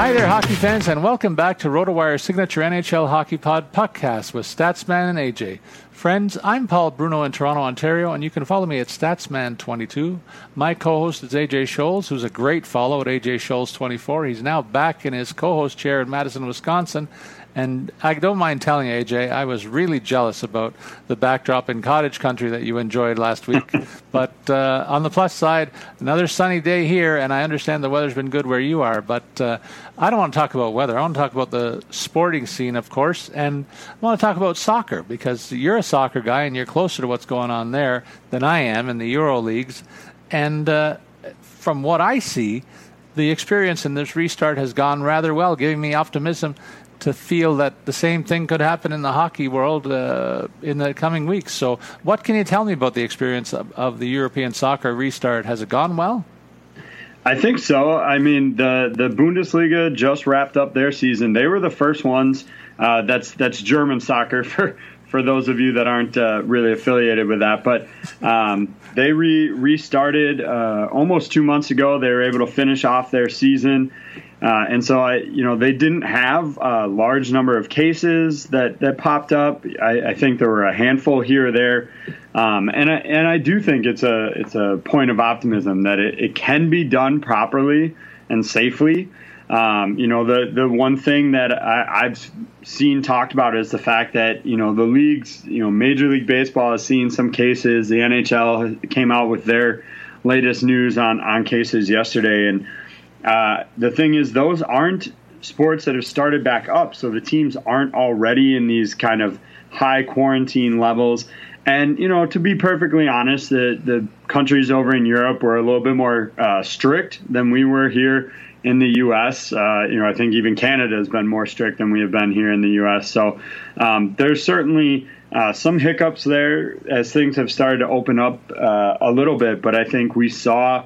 Hi there, hockey fans, and welcome back to RotoWire Signature NHL Hockey Pod podcast with Statsman and AJ. Friends, I'm Paul Bruno in Toronto, Ontario, and you can follow me at Statsman22. My co-host is AJ Scholz, who's a great follow at AJ Scholz24. He's now back in his co-host chair in Madison, Wisconsin, and I don't mind telling you, AJ, I was really jealous about the backdrop in cottage country that you enjoyed last week. but uh, on the plus side, another sunny day here, and I understand the weather's been good where you are. But uh, I don't want to talk about weather. I want to talk about the sporting scene, of course, and I want to talk about soccer because you're a soccer guy and you're closer to what's going on there than I am in the Euro leagues. And uh, from what I see, the experience in this restart has gone rather well, giving me optimism to feel that the same thing could happen in the hockey world uh, in the coming weeks. So, what can you tell me about the experience of, of, the European soccer restart? Has it gone well? I think so. I mean, the the Bundesliga just wrapped up their season. They were the first ones. Uh, that's that's German soccer for for those of you that aren't uh, really affiliated with that. But um, they re- restarted uh, almost two months ago. They were able to finish off their season. Uh, and so I, you know, they didn't have a large number of cases that, that popped up. I, I think there were a handful here or there, um, and I, and I do think it's a it's a point of optimism that it, it can be done properly and safely. Um, you know, the the one thing that I, I've seen talked about is the fact that you know the leagues, you know, Major League Baseball has seen some cases. The NHL came out with their latest news on on cases yesterday, and uh, the thing is, those aren't sports that have started back up, so the teams aren't already in these kind of high quarantine levels. And you know, to be perfectly honest, the the countries over in Europe were a little bit more uh, strict than we were here in the U.S. Uh, you know, I think even Canada has been more strict than we have been here in the U.S. So um, there's certainly uh, some hiccups there as things have started to open up uh, a little bit, but I think we saw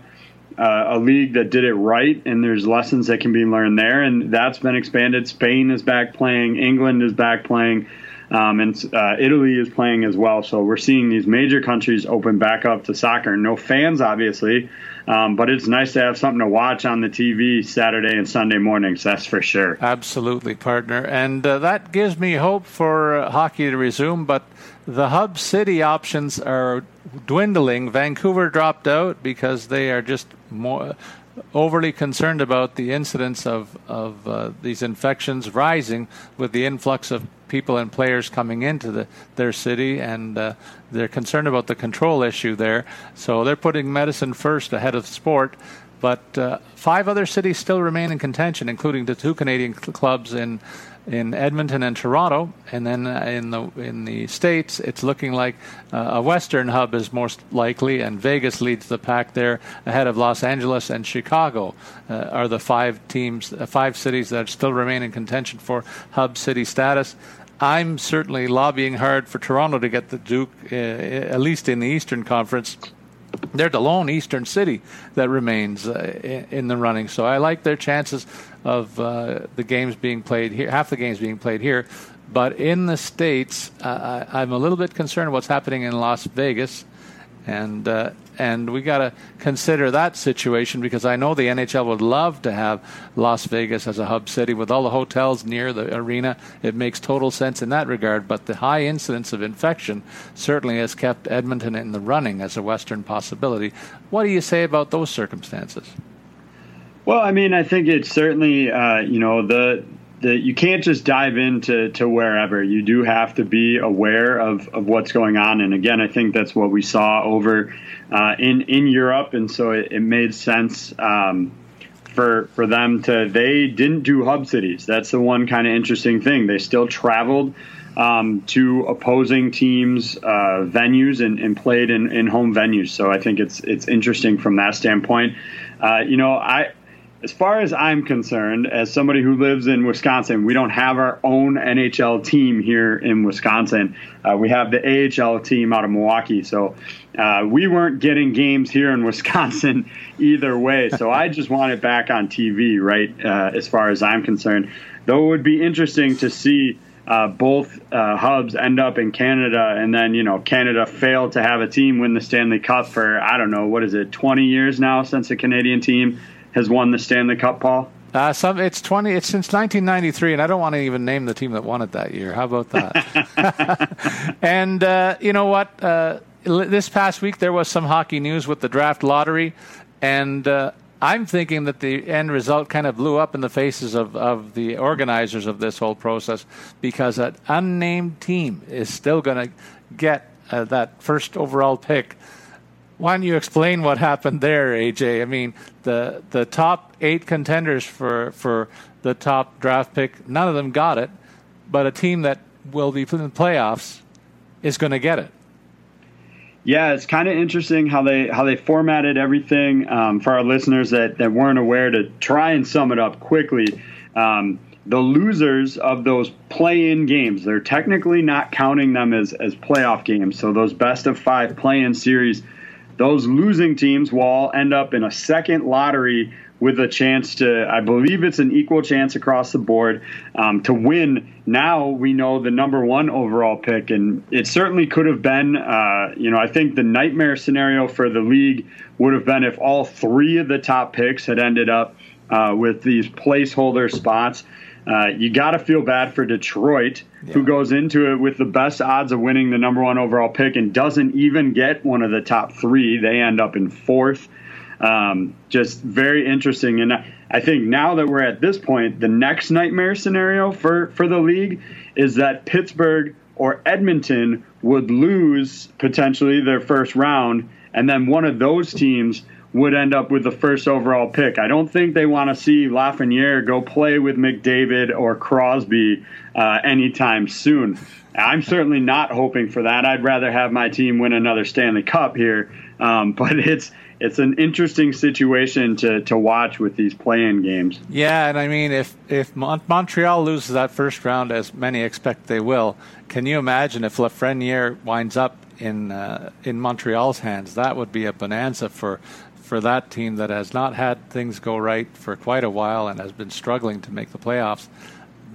uh, a league that did it right, and there's lessons that can be learned there, and that's been expanded. Spain is back playing, England is back playing, um, and uh, Italy is playing as well. So we're seeing these major countries open back up to soccer. No fans, obviously, um, but it's nice to have something to watch on the TV Saturday and Sunday mornings. That's for sure. Absolutely, partner, and uh, that gives me hope for uh, hockey to resume. But the hub city options are dwindling. Vancouver dropped out because they are just more overly concerned about the incidence of of uh, these infections rising with the influx of people and players coming into the, their city, and uh, they're concerned about the control issue there. So they're putting medicine first ahead of sport. But uh, five other cities still remain in contention, including the two Canadian cl- clubs in in Edmonton and Toronto, and then uh, in the in the states, it's looking like uh, a Western hub is most likely, and Vegas leads the pack there ahead of Los Angeles and Chicago. Uh, are the five teams, uh, five cities that still remain in contention for hub city status. I'm certainly lobbying hard for Toronto to get the Duke, uh, at least in the Eastern Conference they're the lone eastern city that remains uh, in the running. So I like their chances of uh, the games being played here, half the games being played here. But in the States, uh, I, am a little bit concerned what's happening in Las Vegas. And uh, and we got to consider that situation because I know the NHL would love to have Las Vegas as a hub city with all the hotels near the arena. It makes total sense in that regard, but the high incidence of infection certainly has kept Edmonton in the running as a Western possibility. What do you say about those circumstances? Well, I mean, I think it's certainly, uh, you know, the that you can't just dive into to wherever. You do have to be aware of, of what's going on. And again, I think that's what we saw over uh, in in Europe, and so it, it made sense um, for for them to. They didn't do hub cities. That's the one kind of interesting thing. They still traveled. Um, to opposing teams' uh, venues and, and played in, in, home venues, so I think it's it's interesting from that standpoint. Uh, you know, I as far as I'm concerned, as somebody who lives in Wisconsin, we don't have our own NHL team here in Wisconsin. Uh, we have the AHL team out of Milwaukee. So uh, we weren't getting games here in Wisconsin either way. So I just want it back on TV, right, uh, as far as I'm concerned. Though it would be interesting to see. Uh, both uh, hubs end up in Canada, and then you know Canada failed to have a team win the Stanley Cup for I don't know what is it, 20 years now since a Canadian team has won the Stanley Cup, Paul? Uh, some it's twenty. It's since 1993, and I don't want to even name the team that won it that year. How about that? and uh, you know what? Uh, this past week there was some hockey news with the draft lottery, and uh, I'm thinking that the end result kind of blew up in the faces of, of the organizers of this whole process because an unnamed team is still going to get uh, that first overall pick why don't you explain what happened there, AJ? I mean, the the top eight contenders for for the top draft pick, none of them got it, but a team that will be in the playoffs is going to get it. Yeah, it's kind of interesting how they how they formatted everything um, for our listeners that, that weren't aware to try and sum it up quickly. Um, the losers of those play-in games, they're technically not counting them as, as playoff games. So those best of five play-in series those losing teams will all end up in a second lottery with a chance to, I believe it's an equal chance across the board um, to win. Now we know the number one overall pick, and it certainly could have been. Uh, you know, I think the nightmare scenario for the league would have been if all three of the top picks had ended up uh, with these placeholder spots. Uh, you got to feel bad for Detroit, yeah. who goes into it with the best odds of winning the number one overall pick and doesn't even get one of the top three. They end up in fourth. Um, just very interesting. And I think now that we're at this point, the next nightmare scenario for, for the league is that Pittsburgh or Edmonton would lose potentially their first round, and then one of those teams would end up with the first overall pick. I don't think they want to see Lafreniere go play with McDavid or Crosby uh, anytime soon. I'm certainly not hoping for that. I'd rather have my team win another Stanley Cup here. Um, but it's it's an interesting situation to, to watch with these play-in games. Yeah, and I mean, if if Montreal loses that first round, as many expect they will, can you imagine if Lafreniere winds up in uh, in Montreal's hands? That would be a bonanza for for that team that has not had things go right for quite a while and has been struggling to make the playoffs.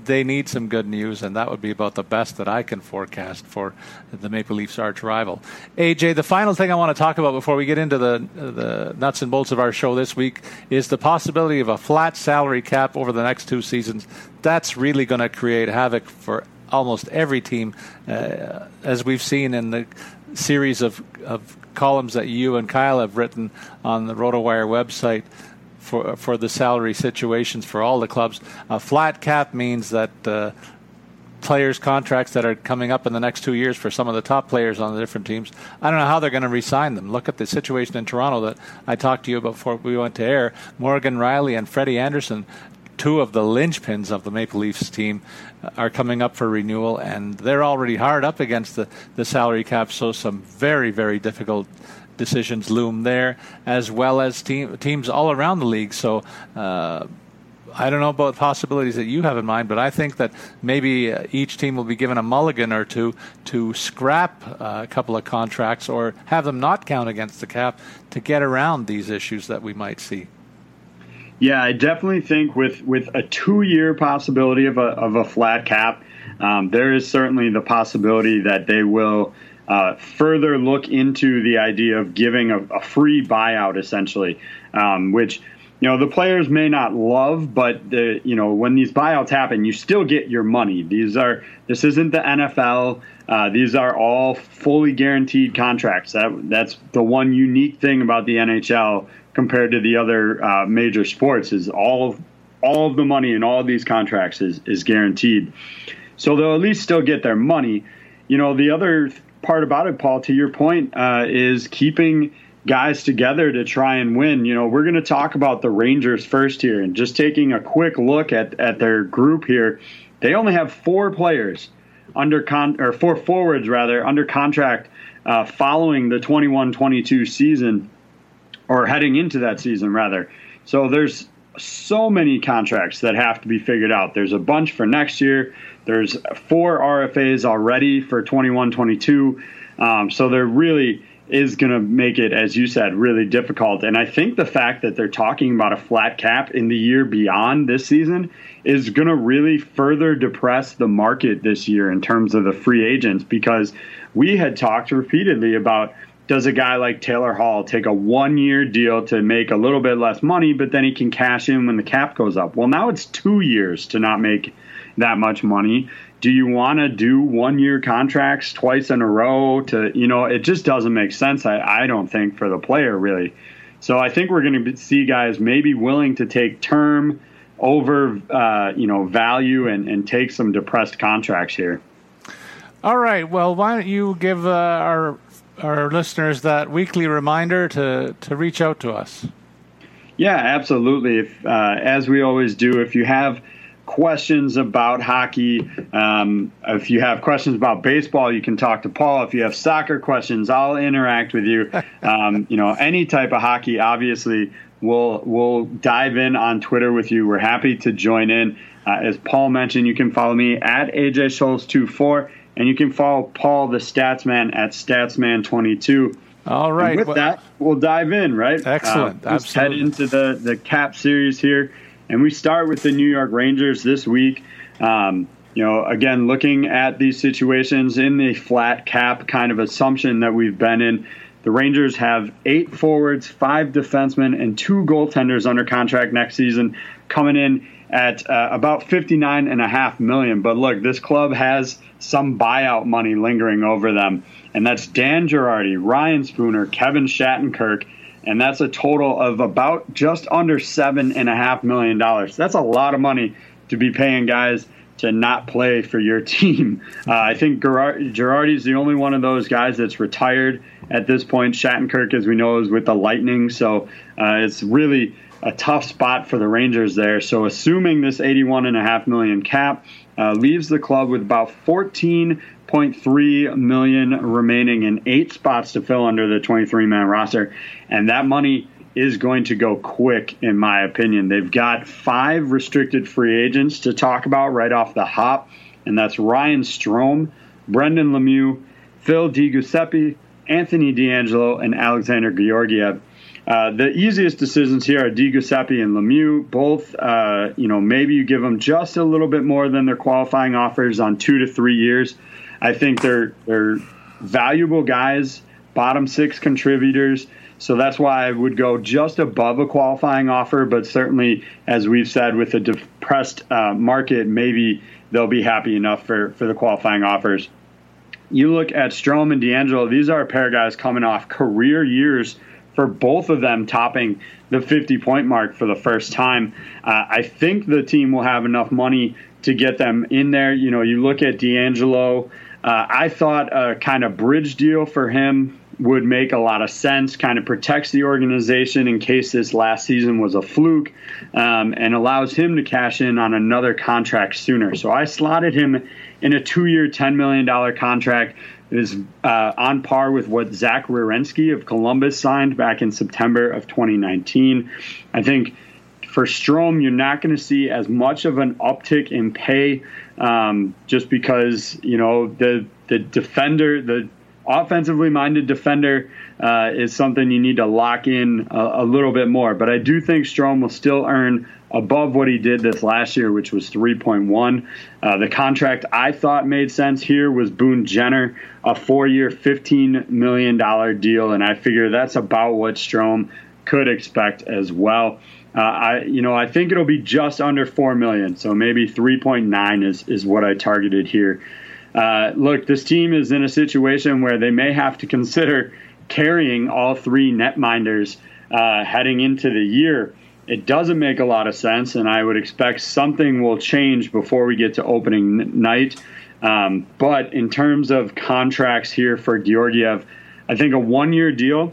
They need some good news, and that would be about the best that I can forecast for the Maple Leafs' arch rival. AJ, the final thing I want to talk about before we get into the the nuts and bolts of our show this week is the possibility of a flat salary cap over the next two seasons. That's really going to create havoc for almost every team, uh, as we've seen in the series of, of columns that you and Kyle have written on the RotoWire website for for the salary situations for all the clubs. A flat cap means that uh, players' contracts that are coming up in the next two years for some of the top players on the different teams. I don't know how they're going to re-sign them. Look at the situation in Toronto that I talked to you about before we went to air. Morgan Rielly and Freddie Andersen. two of the linchpins of the Maple Leafs team are coming up for renewal, and they're already hard up against the, the salary cap. So some very, very difficult decisions loom there, as well as team, teams all around the league. So. Uh, I don't know about possibilities that you have in mind, but I think that maybe uh, each team will be given a mulligan or two to scrap uh, a couple of contracts or have them not count against the cap to get around these issues that we might see. Yeah, I definitely think with with a two year possibility of a of a flat cap, um, there is certainly the possibility that they will uh, further look into the idea of giving a, a free buyout, essentially, um, which you know the players may not love, but the, you know when these buyouts happen, you still get your money. These are this isn't the NFL. Uh, these are all fully guaranteed contracts. That that's the one unique thing about the NHL compared to the other uh, major sports is all of, all of the money in all these contracts is is guaranteed. So they'll at least still get their money. You know the other part about it, Paul, to your point, uh, is keeping guys together to try and win. You know, we're going to talk about the Rangers first here, and just taking a quick look at at their group here, they only have four players under con or four forwards rather under contract uh, following the 21-22 season or heading into that season rather. So there's so many contracts that have to be figured out. There's a bunch for next year. There's four RFAs already for 21 22. Um, so there really is going to make it, as you said, really difficult. And I think the fact that they're talking about a flat cap in the year beyond this season is going to really further depress the market this year in terms of the free agents because we had talked repeatedly about does a guy like Taylor Hall take a one year deal to make a little bit less money, but then he can cash in when the cap goes up? Well, now it's two years to not make that much money. Do you want to do one year contracts twice in a row to, you know, it just doesn't make sense, I, I don't think, for the player, really. So I think we're going to see guys maybe willing to take term over, uh, you know, value and, and take some depressed contracts here. All right. Well, why don't you give uh, our our listeners that weekly reminder to, to reach out to us. Yeah, absolutely. If, uh, as we always do, if you have questions about hockey, um, if you have questions about baseball, you can talk to Paul. If you have soccer questions, I'll interact with you. Um, you know, any type of hockey, obviously, we'll we'll dive in on Twitter with you. We're happy to join in. Uh, as Paul mentioned, you can follow me at AJ Scholz24 and you can follow Paul the Statsman at Statsman22. All right. And with well, that, we'll dive in, right? Excellent. Uh, let's head into the, the cap series here. And we start with the New York Rangers this week. Um, you know, again, looking at these situations in the flat cap kind of assumption that we've been in, the Rangers have eight forwards, five defensemen, and two goaltenders under contract next season, coming in at uh, about 59 and a half million. But look, this club has some buyout money lingering over them, and that's Dan Girardi, Ryan Spooner, Kevin Shattenkirk, and that's a total of about just under seven and a half million dollars. That's a lot of money to be paying guys to not play for your team. Uh, I think Girardi is the only one of those guys that's retired at this point. Shattenkirk, as we know, is with the Lightning, so uh, it's really a tough spot for the Rangers there. So assuming this 81.5 million cap uh, leaves the club with about 14.3 million remaining in eight spots to fill under the 23 man roster, and that money is going to go quick, in my opinion. They've got five restricted free agents to talk about right off the hop, and that's Ryan Strome, Brendan Lemieux, Phil DiGiuseppe, Anthony DeAngelo, and Alexander Georgiev. Uh, the easiest decisions here are DiGiuseppe and Lemieux. Both, uh, you know, maybe you give them just a little bit more than their qualifying offers on two to three years. I think they're they're valuable guys, bottom six contributors. So that's why I would go just above a qualifying offer. But certainly, as we've said, with a depressed uh, market, maybe they'll be happy enough for, for the qualifying offers. You look at Strome and DeAngelo; these are a pair of guys coming off career years for both of them topping the 50 point mark for the first time. Uh, I think the team will have enough money to get them in there. You know, you look at DeAngelo, Uh, I thought a kind of bridge deal for him would make a lot of sense, kind of protects the organization in case this last season was a fluke, um, and allows him to cash in on another contract sooner. So I slotted him in a two year, $10 million contract is uh, on par with what Zach Werenski of Columbus signed back in September of 2019. I think for Strome, you're not going to see as much of an uptick in pay um, just because, you know, the, the defender, the offensively minded defender uh, is something you need to lock in a, a, little bit more. But I do think Strome will still earn above what he did this last year, which was 3.1. Uh, the contract I thought made sense here was Boone Jenner, a four year, $15 million deal. And I figure that's about what Strome could expect as well. Uh, I, you know, I think it'll be just under four million, so maybe 3.9 is is what I targeted here. Uh, look, this team is in a situation where they may have to consider carrying all three netminders uh, heading into the year. It doesn't make a lot of sense, and I would expect something will change before we get to opening night. Um, but in terms of contracts here for Georgiev, I think a one year deal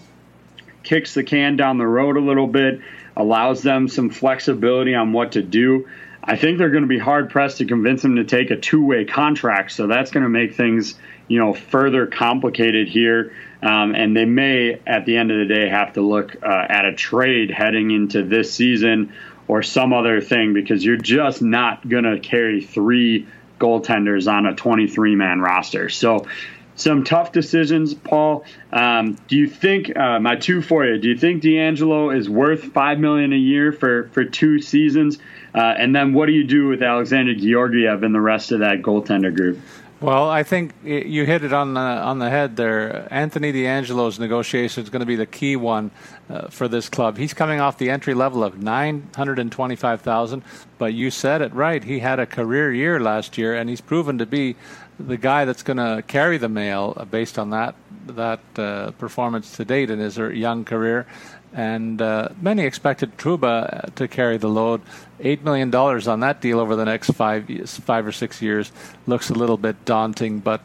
kicks the can down the road a little bit, allows them some flexibility on what to do. I think they're going to be hard pressed to convince him to take a two way contract. So that's going to make things, you know, further complicated here. Um, and they may, at the end of the day, have to look uh, at a trade heading into this season or some other thing because you're just not going to carry three goaltenders on a 23 man roster. So some tough decisions, Paul. Um, do you think uh, my two for you? Do you think DeAngelo is worth five million a year for for two seasons? Uh, and then what do you do with Alexander Georgiev and the rest of that goaltender group? Well, I think you hit it on the on the head there. Anthony DeAngelo's negotiation is going to be the key one uh, for this club. He's coming off the entry level of nine hundred and twenty-five thousand, but you said it right. He had a career year last year, and he's proven to be the guy that's going to carry the mail uh, based on that that uh, performance to date in his young career and uh, many expected Trouba to carry the load. Eight million dollars on that deal over the next five years, five or six years looks a little bit daunting. But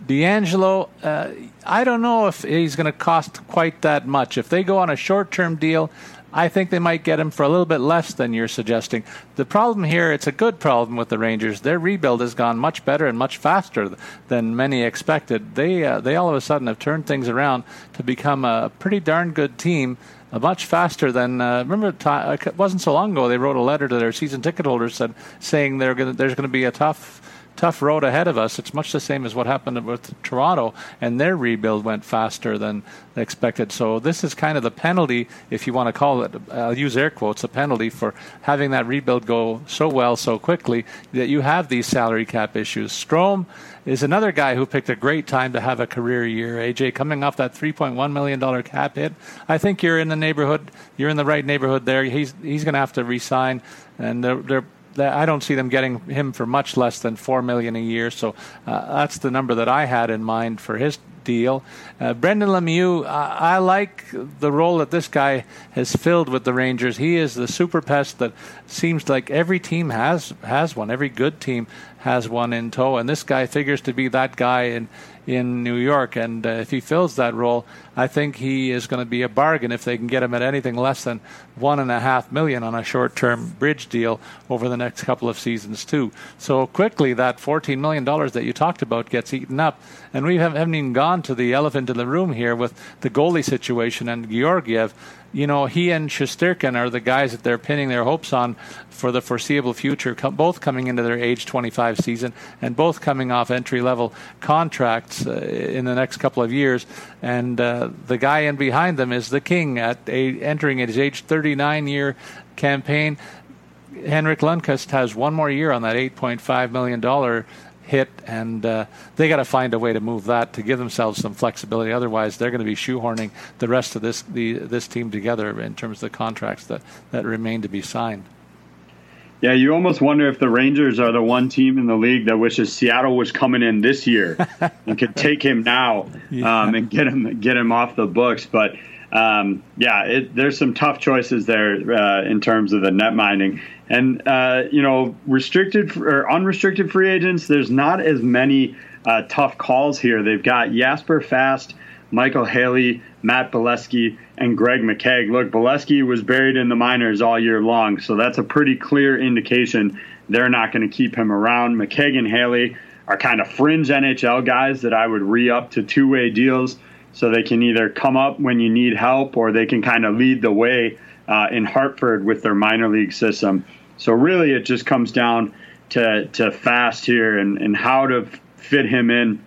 DeAngelo, uh, I don't know if he's going to cost quite that much. If they go on a short-term deal, I think they might get him for a little bit less than you're suggesting. The problem here, it's a good problem with the Rangers. Their rebuild has gone much better and much faster than many expected. They uh, they all of a sudden have turned things around to become a pretty darn good team much faster than uh, remember uh, it wasn't so long ago they wrote a letter to their season ticket holders said saying gonna, there's going to be a tough tough road ahead of us. It's much the same as what happened with Toronto, and their rebuild went faster than expected. So this is kind of the penalty, if you want to call it. I'll use air quotes, a penalty for having that rebuild go so well so quickly that you have these salary cap issues. Strome is another guy who picked a great time to have a career year. AJ coming off that 3.1 million dollar cap hit, I think you're in the neighborhood. You're in the right neighborhood there. He's he's going to have to resign, and they're, they're I don't see them getting him for much less than four million a year. So uh, that's the number that I had in mind for his deal. Uh, Brendan Lemieux, I, I, like the role that this guy has filled with the Rangers. He is the super pest that seems like every team has has one. Every good team has one in tow, and this guy figures to be that guy in in New York. And uh, if he fills that role, I think he is going to be a bargain if they can get him at anything less than one and a half million on a short-term bridge deal over the next couple of seasons too. So quickly, that fourteen million dollars that you talked about gets eaten up, and we haven't even gone to the elephant in the room here with the goalie situation and Georgiev you know, he and Shesterkin are the guys that they're pinning their hopes on for the foreseeable future, both coming into their age 25 season and both coming off entry level contracts uh, in the next couple of years. And uh, the guy in behind them is the king at a, entering his age 39 year campaign. Henrik Lundqvist has one more year on that $8.5 million hit, and uh, they got to find a way to move that to give themselves some flexibility. Otherwise, they're going to be shoehorning the rest of this the, this team together in terms of the contracts that, that remain to be signed. Yeah, you almost wonder if the Rangers are the one team in the league that wishes Seattle was coming in this year and could take him now um, and get him get him off the books. But um, yeah, it, there's some tough choices there uh, in terms of the net mining. And uh, you know, restricted or unrestricted free agents, there's not as many uh, tough calls here. They've got Jasper Fast, Micheal Haley, Matt Beleskey, and Greg McKegg. Look, Beleskey was buried in the minors all year long, so that's a pretty clear indication they're not going to keep him around. McKegg and Haley are kind of fringe NHL guys that I would re up to two way deals so they can either come up when you need help or they can kind of lead the way uh, in Hartford with their minor league system. So really, it just comes down to to fast here and, and how to fit him in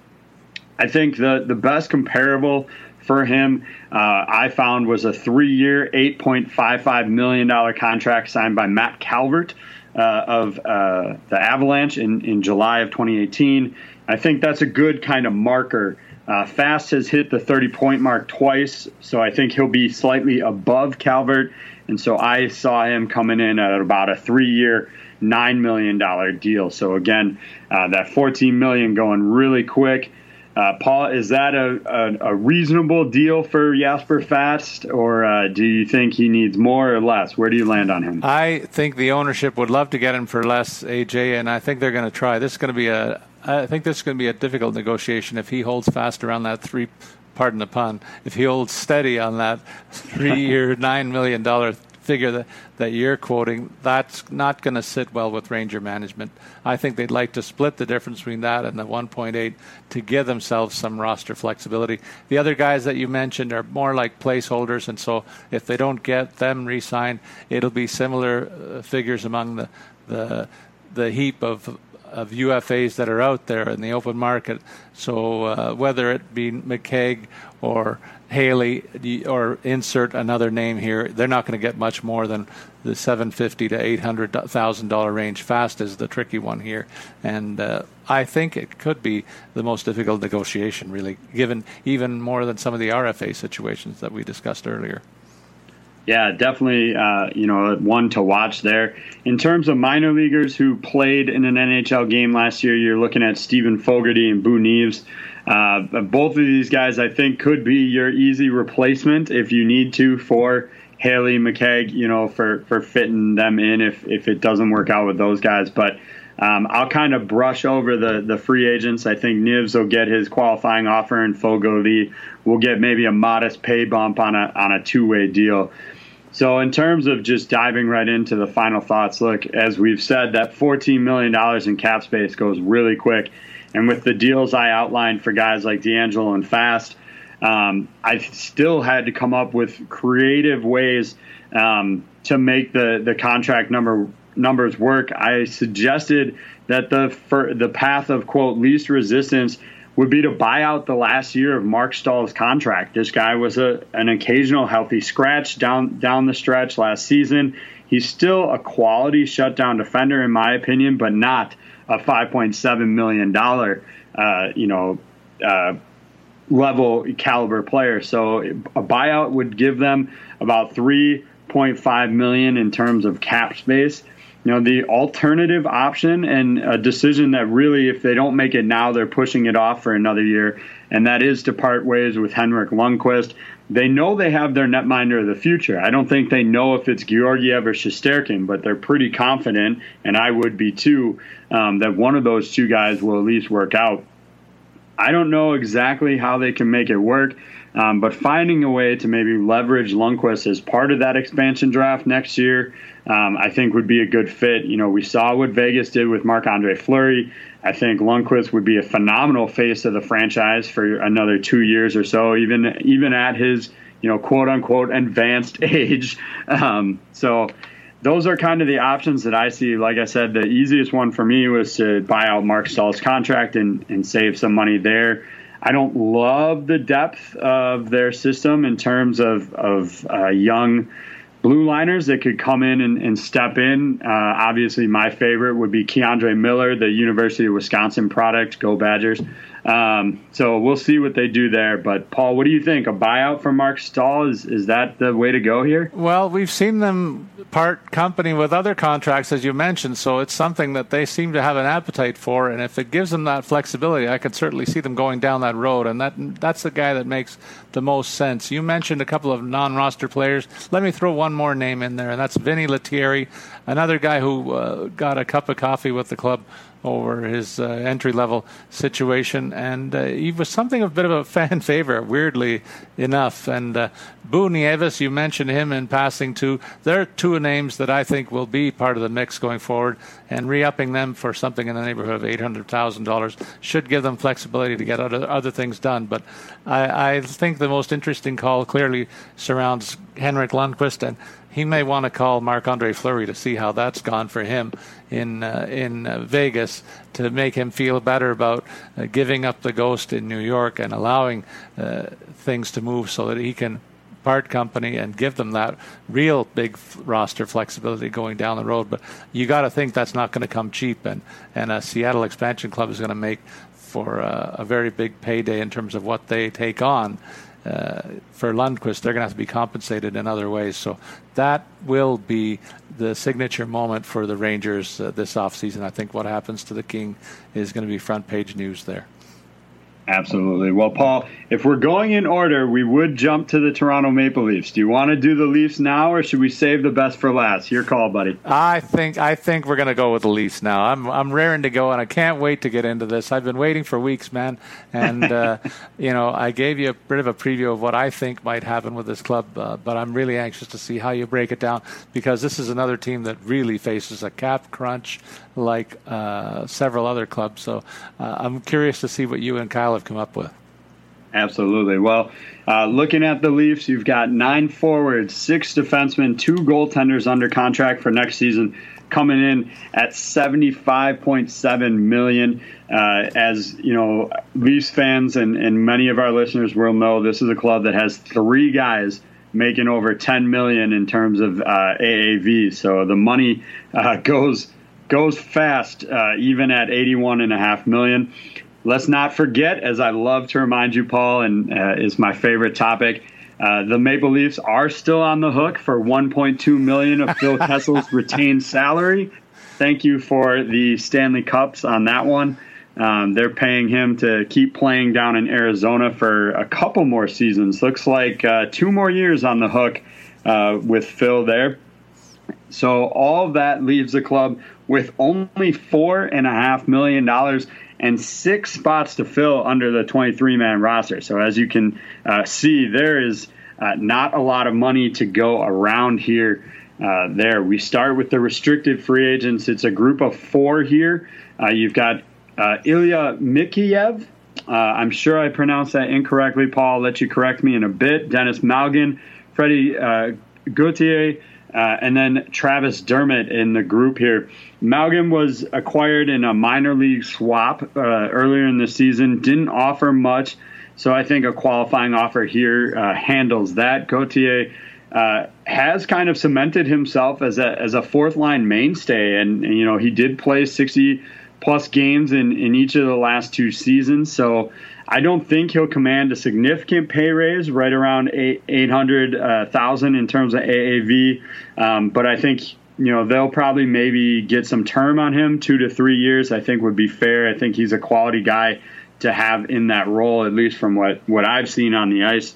I think the the best comparable for him uh, I found was a three-year, $8.55 million contract signed by Matt Calvert uh, of uh, the Avalanche in, in July of 2018. I think that's a good kind of marker. Uh, Fast has hit the 30 point mark twice, so I think he'll be slightly above Calvert. And so I saw him coming in at about a three year, $9 million deal. So again, uh, that 14 million going really quick. Uh, Paul, is that a, a, a, reasonable deal for Jasper Fast, or uh, do you think he needs more or less? Where do you land on him? I think the ownership would love to get him for less, AJ, and I think they're going to try. This is going to be a, I think this is going to be a difficult negotiation if he holds fast around that three. Pardon the pun. If he holds steady on that three-year, nine million dollar figure that, that you're quoting, that's not going to sit well with Ranger management. I think they'd like to split the difference between that and the 1.8 to give themselves some roster flexibility. The other guys that you mentioned are more like placeholders, and so if they don't get them re-signed, it'll be similar uh, figures among the the the heap of of UFAs that are out there in the open market. So uh, whether it be McKegg or Haley or insert another name here, they're not going to get much more than the 750 to 800 thousand dollar range. Fast is the tricky one here, and uh, I think it could be the most difficult negotiation, really, given even more than some of the RFA situations that we discussed earlier. Yeah, definitely. Uh, you know, one to watch there. In terms of minor leaguers who played in an NHL game last year, you're looking at Steven Fogarty and Boo Nieves. Uh, both of these guys, I think, could be your easy replacement if you need to for Haley McKegg. You know, for for fitting them in if if it doesn't work out with those guys, but. Um, I'll kind of brush over the, the free agents. I think Nieves will get his qualifying offer, and Fogarty will get maybe a modest pay bump on a on a two way deal. So, in terms of just diving right into the final thoughts, look, as we've said, that $14 million in cap space goes really quick. And with the deals I outlined for guys like DeAngelo and Fast, um, I still had to come up with creative ways um, to make the, the contract number numbers work. I suggested that the for, the path of quote least resistance would be to buy out the last year of Marc Staal's contract. This guy was a, an occasional healthy scratch down down the stretch last season. He's still a quality shutdown defender, in my opinion, but not a 5.7 million dollar, uh, you know, uh, level caliber player. So a buyout would give them about 3.5 million in terms of cap space you know the alternative option and a decision that really if they don't make it now they're pushing it off for another year and that is to part ways with Henrik Lundqvist. They know they have their netminder of the future. I don't think they know if it's Georgiev or Shesterkin, but they're pretty confident, and I would be too, um, that one of those two guys will at least work out. I don't know exactly how they can make it work, um, but finding a way to maybe leverage Lundqvist as part of that expansion draft next year um, I think would be a good fit. You know, we saw what Vegas did with Marc Andre Fleury. I think Lundqvist would be a phenomenal face of the franchise for another two years or so, even even at his you know quote unquote advanced age. Um, so those are kind of the options that I see. Like I said, the easiest one for me was to buy out Marc Staal's contract and, and save some money there. I don't love the depth of their system in terms of of uh, young blue liners that could come in and, and step in. Uh, obviously, my favorite would be K'Andre Miller, the University of Wisconsin product. Go Badgers. Um, so we'll see what they do there. But Paul, what do you think? A buyout from Marc Staal is is that the way to go here? Well, we've seen them part company with other contracts, as you mentioned. So it's something that they seem to have an appetite for. And if it gives them that flexibility, I could certainly see them going down that road. And that that's the guy that makes the most sense. You mentioned a couple of non-roster players. Let me throw one more name in there, and that's Vinni Lettieri, another guy who uh, got a cup of coffee with the club over his uh, entry level situation, and uh, he was something of a bit of a fan favorite, weirdly enough. And uh, Boo Nieves, you mentioned him in passing too. There are two names that I think will be part of the mix going forward, and re-upping them for something in the neighborhood of eight hundred thousand dollars should give them flexibility to get other other things done. But I, I think the most interesting call clearly surrounds Henrik Lundqvist and he may want to call Marc Andre Fleury to see how that's gone for him in uh, in uh, Vegas to make him feel better about uh, giving up the ghost in New York and allowing uh, things to move so that he can part company and give them that real big roster flexibility going down the road. But you got to think that's not going to come cheap, and and a Seattle expansion club is going to make for a, a very big payday in terms of what they take on. Uh, for Lundqvist, they're going to have to be compensated in other ways. So that will be the signature moment for the Rangers uh, this offseason. I think what happens to the King is going to be front page news there. Absolutely. Well, Paul, if we're going in order, we would jump to the Toronto Maple Leafs. Do you want to do the Leafs now, or should we save the best for last? Your call, buddy. I think I think we're going to go with the Leafs now. I'm I'm raring to go, and I can't wait to get into this. I've been waiting for weeks, man, and uh, you know I gave you a bit of a preview of what I think might happen with this club, uh, but I'm really anxious to see how you break it down because this is another team that really faces a cap crunch like uh, several other clubs. So uh, I'm curious to see what you and Kyle have come up with. Absolutely. Well, uh, looking at the Leafs, you've got nine forwards, six defensemen, two goaltenders under contract for next season, coming in at 75.7 million. Uh, as you know, Leafs fans and, and many of our listeners will know, this is a club that has three guys making over 10 million in terms of uh, AAV. So the money uh, goes goes fast, uh, even at 81 and a half million. Let's not forget, as I love to remind you, Paul, and uh, is my favorite topic. Uh, the Maple Leafs are still on the hook for 1.2 million of Phil Kessel's retained salary. Thank you for the Stanley Cups on that one. Um, they're paying him to keep playing down in Arizona for a couple more seasons. Looks like uh, two more years on the hook uh, with Phil there. So all that leaves the club with only four and a half million dollars and six spots to fill under the 23 man roster. So, as you can uh, see, there is uh, not a lot of money to go around here. Uh, there, we start with the restricted free agents. It's a group of four here. Uh, you've got uh, Ilya Mikheyev. Uh, I'm sure I pronounced that incorrectly, Paul. I'll let you correct me in a bit. Denis Malgin, Freddie Gauthier, uh, and then Travis Dermott in the group here. Malgin was acquired in a minor league swap uh, earlier in the season, didn't offer much. So I think a qualifying offer here uh, handles that. Gauthier uh, has kind of cemented himself as a, as a fourth line mainstay. And, and, you know, he did play 60 plus games in, in each of the last two seasons. So I don't think he'll command a significant pay raise, right around eight hundred uh, thousand in terms of AAV. Um, but I think you know they'll probably maybe get some term on him, two to three years. I think would be fair. I think he's a quality guy to have in that role, at least from what what I've seen on the ice.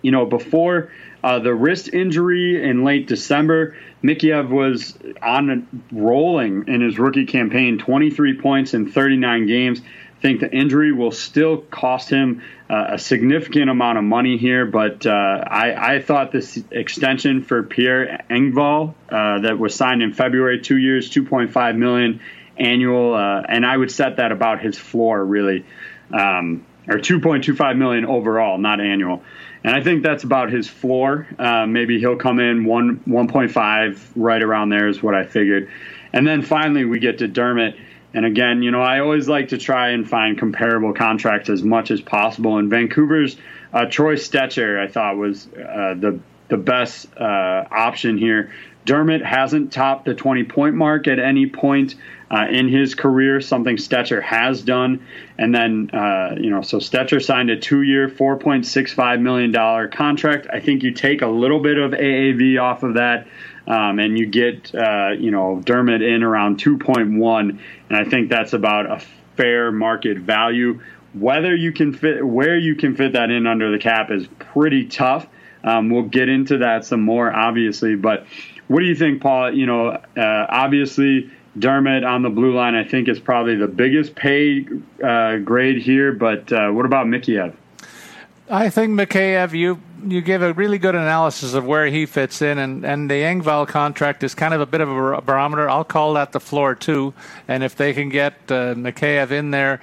You know, before uh, the wrist injury in late December, Mikheyev was on rolling in his rookie campaign, 23 points in 39 games think the injury will still cost him uh, a significant amount of money here, but uh, I, I, thought this extension for Pierre Engvall uh, that was signed in February, two years, 2.5 million annual, uh, and I would set that about his floor really, um, or 2.25 million overall, not annual. And I think that's about his floor. Uh, maybe he'll come in one 1.5 right around there is what I figured. And then finally we get to Dermott and again, you know, I always like to try and find comparable contracts as much as possible. And Vancouver's uh, Troy Stecher, I thought, was uh, the the best uh, option here. Dermott hasn't topped the 20 point mark at any point uh, in his career, something Stecher has done. And then, uh, you know, so Stecher signed a two year, $4.65 million contract. I think you take a little bit of AAV off of that. Um, and you get, uh, you know, Dermott in around 2.1 and I think that's about a fair market value. Whether you can fit where you can fit that in under the cap is pretty tough. Um, we'll get into that some more, obviously. But what do you think, Paul? You know, uh, obviously Dermott on the blue line, I think is probably the biggest pay uh, grade here. But uh, what about Mikheyev? I think Mikheyev, you you give a really good analysis of where he fits in, and, and the Engvall contract is kind of a bit of a barometer. I'll call that the floor too. And if they can get uh, Mikheyev in there,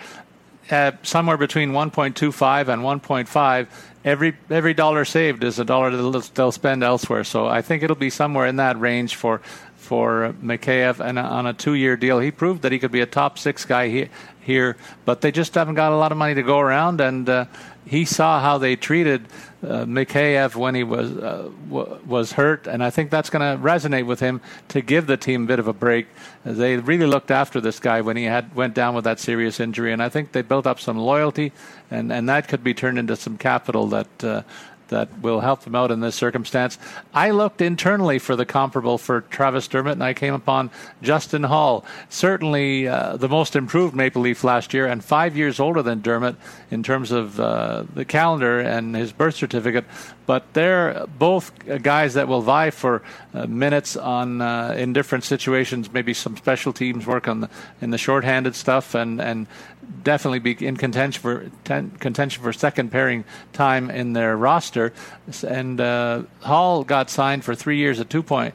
somewhere between 1.25 and 1.5, every every dollar saved is a dollar that they'll spend elsewhere. So I think it'll be somewhere in that range for for Mikheyev and on a two-year deal. He proved that he could be a top six guy here, here but they just haven't got a lot of money to go around. And uh, he saw how they treated uh, Mikheyev when he was uh, w- was hurt, and I think that's going to resonate with him to give the team a bit of a break. They really looked after this guy when he had went down with that serious injury, and I think they built up some loyalty, and, and that could be turned into some capital that uh, that will help them out in this circumstance. I looked internally for the comparable for Travis Dermott, and I came upon Justin Holl, certainly uh, the most improved Maple Leaf last year, and five years older than Dermott in terms of uh, the calendar and his birth certificate. But they're both guys that will vie for uh, minutes on uh, in different situations, maybe some special teams work on the, in the shorthanded stuff, and and definitely be in contention for ten, contention for second pairing time in their roster. And uh, Holl got signed for three years at two point.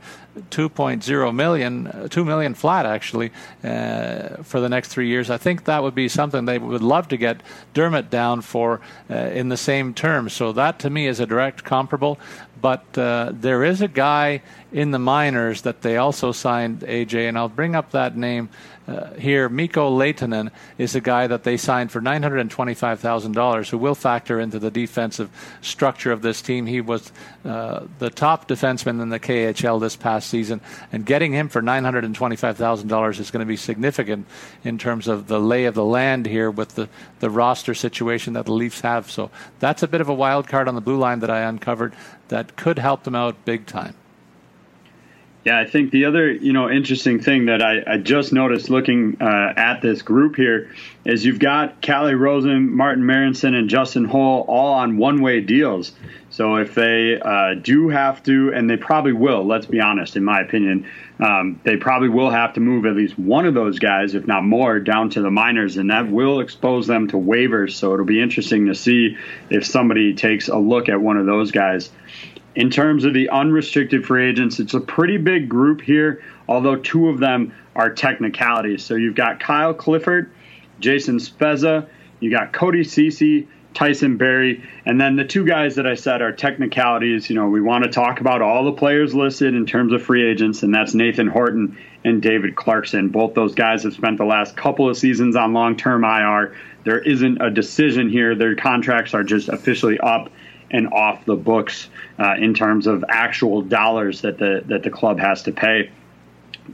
2.0 million, uh, 2 million flat actually uh, for the next three years. I think that would be something they would love to get Dermott down for uh, in the same terms. So that to me is a direct comparable. But uh, there is a guy in the minors that they also signed AJ, and I'll bring up that name uh, here, Mikko Lehtonen is a guy that they signed for $925,000 who will factor into the defensive structure of this team. He was uh, the top defenseman in the KHL this past season, and getting him for $925,000 is going to be significant in terms of the lay of the land here with the, the roster situation that the Leafs have. So that's a bit of a wild card on the blue line that I uncovered that could help them out big time. Yeah, I think the other you know interesting thing that I, I just noticed looking uh, at this group here is you've got Calle Rosen, Martin Marincin, and Justin Holl all on one-way deals. So if they uh, do have to, and they probably will, let's be honest, in my opinion, um, they probably will have to move at least one of those guys, if not more, down to the minors, and that will expose them to waivers. So it'll be interesting to see if somebody takes a look at one of those guys in terms of the unrestricted free agents, it's a pretty big group here, although two of them are technicalities. So you've got Kyle Clifford, Jason Spezza, you got Cody Ceci, Tyson Barrie, and then the two guys that I said are technicalities. You know, we want to talk about all the players listed in terms of free agents, and that's Nathan Horton and David Clarkson. Both those guys have spent the last couple of seasons on long term IR. There isn't a decision here. Their contracts are just officially up and off the books uh, in terms of actual dollars that the that the club has to pay.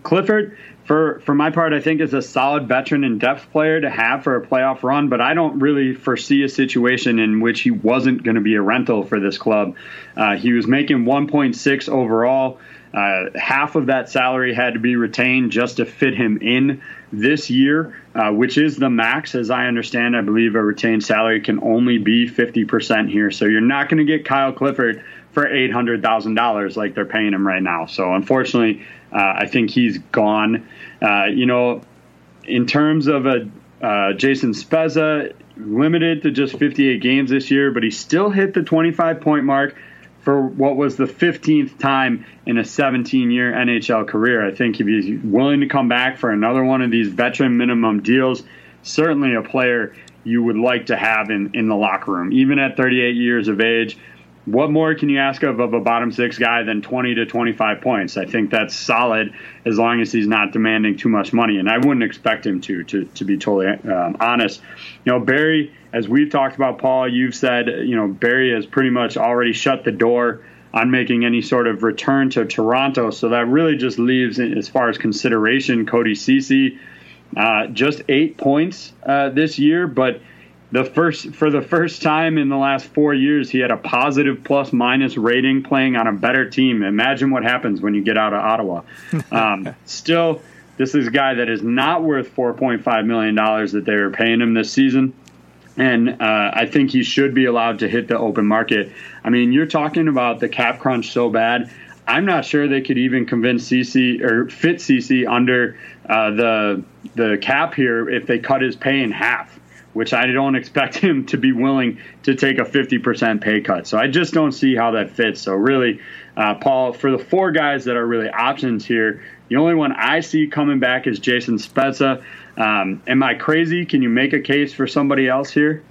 Clifford, for for my part, I think is a solid veteran and depth player to have for a playoff run, but I don't really foresee a situation in which he wasn't going to be a rental for this club. Uh, he was making 1.6 overall. Uh, half of that salary had to be retained just to fit him in this year, uh, which is the max, as I understand. I believe a retained salary can only be 50% here. So you're not going to get Kyle Clifford for $800,000 like they're paying him right now. So unfortunately, uh, I think he's gone. Uh, you know, in terms of a uh, Jason Spezza, limited to just 58 games this year, but he still hit the 25 point mark for what was the 15th time in a 17 year NHL career. I think if he's willing to come back for another one of these veteran minimum deals, certainly a player you would like to have in, in the locker room. Even at 38 years of age, what more can you ask of, of a bottom six guy than 20 to 25 points? I think that's solid as long as he's not demanding too much money. And I wouldn't expect him to, to, to be totally um, honest. You know, Barrie, as we've talked about, Paul, you've said, you know, Barrie has pretty much already shut the door on making any sort of return to Toronto. So that really just leaves, as far as consideration, Cody Ceci, uh, just eight points uh, this year, but the first for the first time in the last four years, he had a positive plus minus rating playing on a better team. Imagine what happens when you get out of Ottawa. Um, still, this is a guy that is not worth four point five million dollars that they were paying him this season. And uh, I think he should be allowed to hit the open market. I mean, you're talking about the cap crunch so bad. I'm not sure they could even convince Ceci or fit Ceci under uh, the the cap here if they cut his pay in half which I don't expect him to be willing to take a 50% pay cut. So I just don't see how that fits. So really, uh, Paul, for the four guys that are really options here, The only one I see coming back is Jason Spezza. Um, am I crazy? Can you make a case for somebody else here?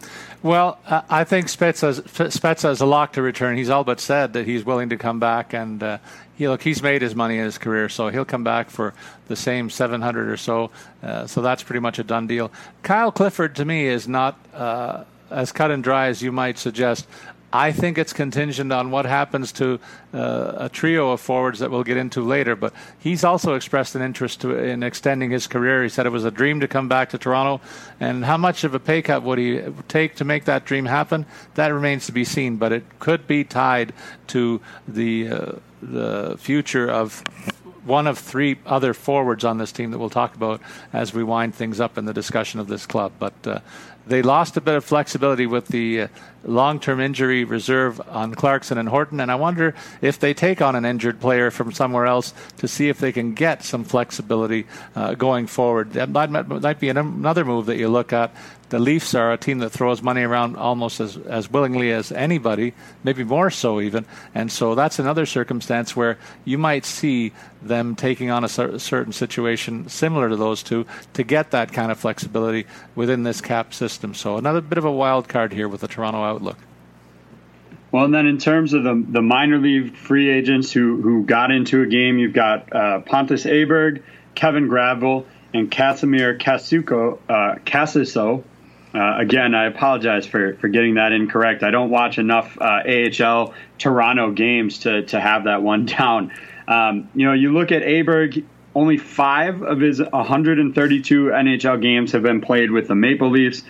Well, uh, I think Spezza, Spezza is a lock to return. He's all but said that he's willing to come back, and uh, he look he's made his money in his career, so he'll come back for the same 700 or so. Uh, so that's pretty much a done deal. Kyle Clifford to me is not uh, as cut and dry as you might suggest. I think it's contingent on what happens to uh, a trio of forwards that we'll get into later. But he's also expressed an interest to, in extending his career. He said it was a dream to come back to Toronto, and how much of a pay cut would he take to make that dream happen? That remains to be seen. But it could be tied to the uh, the future of one of three other forwards on this team that we'll talk about as we wind things up in the discussion of this club. But uh, they lost a bit of flexibility with the uh, long-term injury reserve on Clarkson and Horton, and I wonder if they take on an injured player from somewhere else to see if they can get some flexibility uh, going forward. That might, might be another move that you look at the Leafs are a team that throws money around almost as, as willingly as anybody, maybe more so even. And so that's another circumstance where you might see them taking on a cer- certain situation similar to those two to get that kind of flexibility within this cap system. So another bit of a wild card here with the Toronto outlook. Well, and then in terms of the, the minor league free agents who, who got into a game, you've got uh, Pontus Aberg, Kevin Gravel, and Casimir Casuco, uh, Casiso, uh, again, I apologize for, for getting that incorrect. I don't watch enough uh, AHL Toronto games to, to have that one down. Um, you know, you look at Aberg, only five of his 132 NHL games have been played with the Maple Leafs,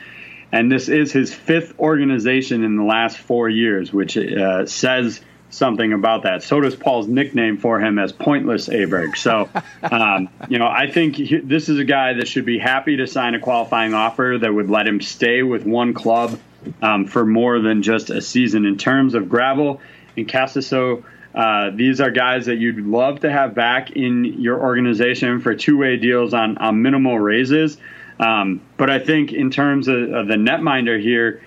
and this is his fifth organization in the last four years, which uh, says something about that. So does Paul's nickname for him as Pointless Aberg. So, um, you know, I think he, this is a guy that should be happy to sign a qualifying offer that would let him stay with one club um, for more than just a season. In terms of Gravel and Casaso, uh, these are guys that you'd love to have back in your organization for two-way deals on, on minimal raises. Um, but I think in terms of, of the netminder here,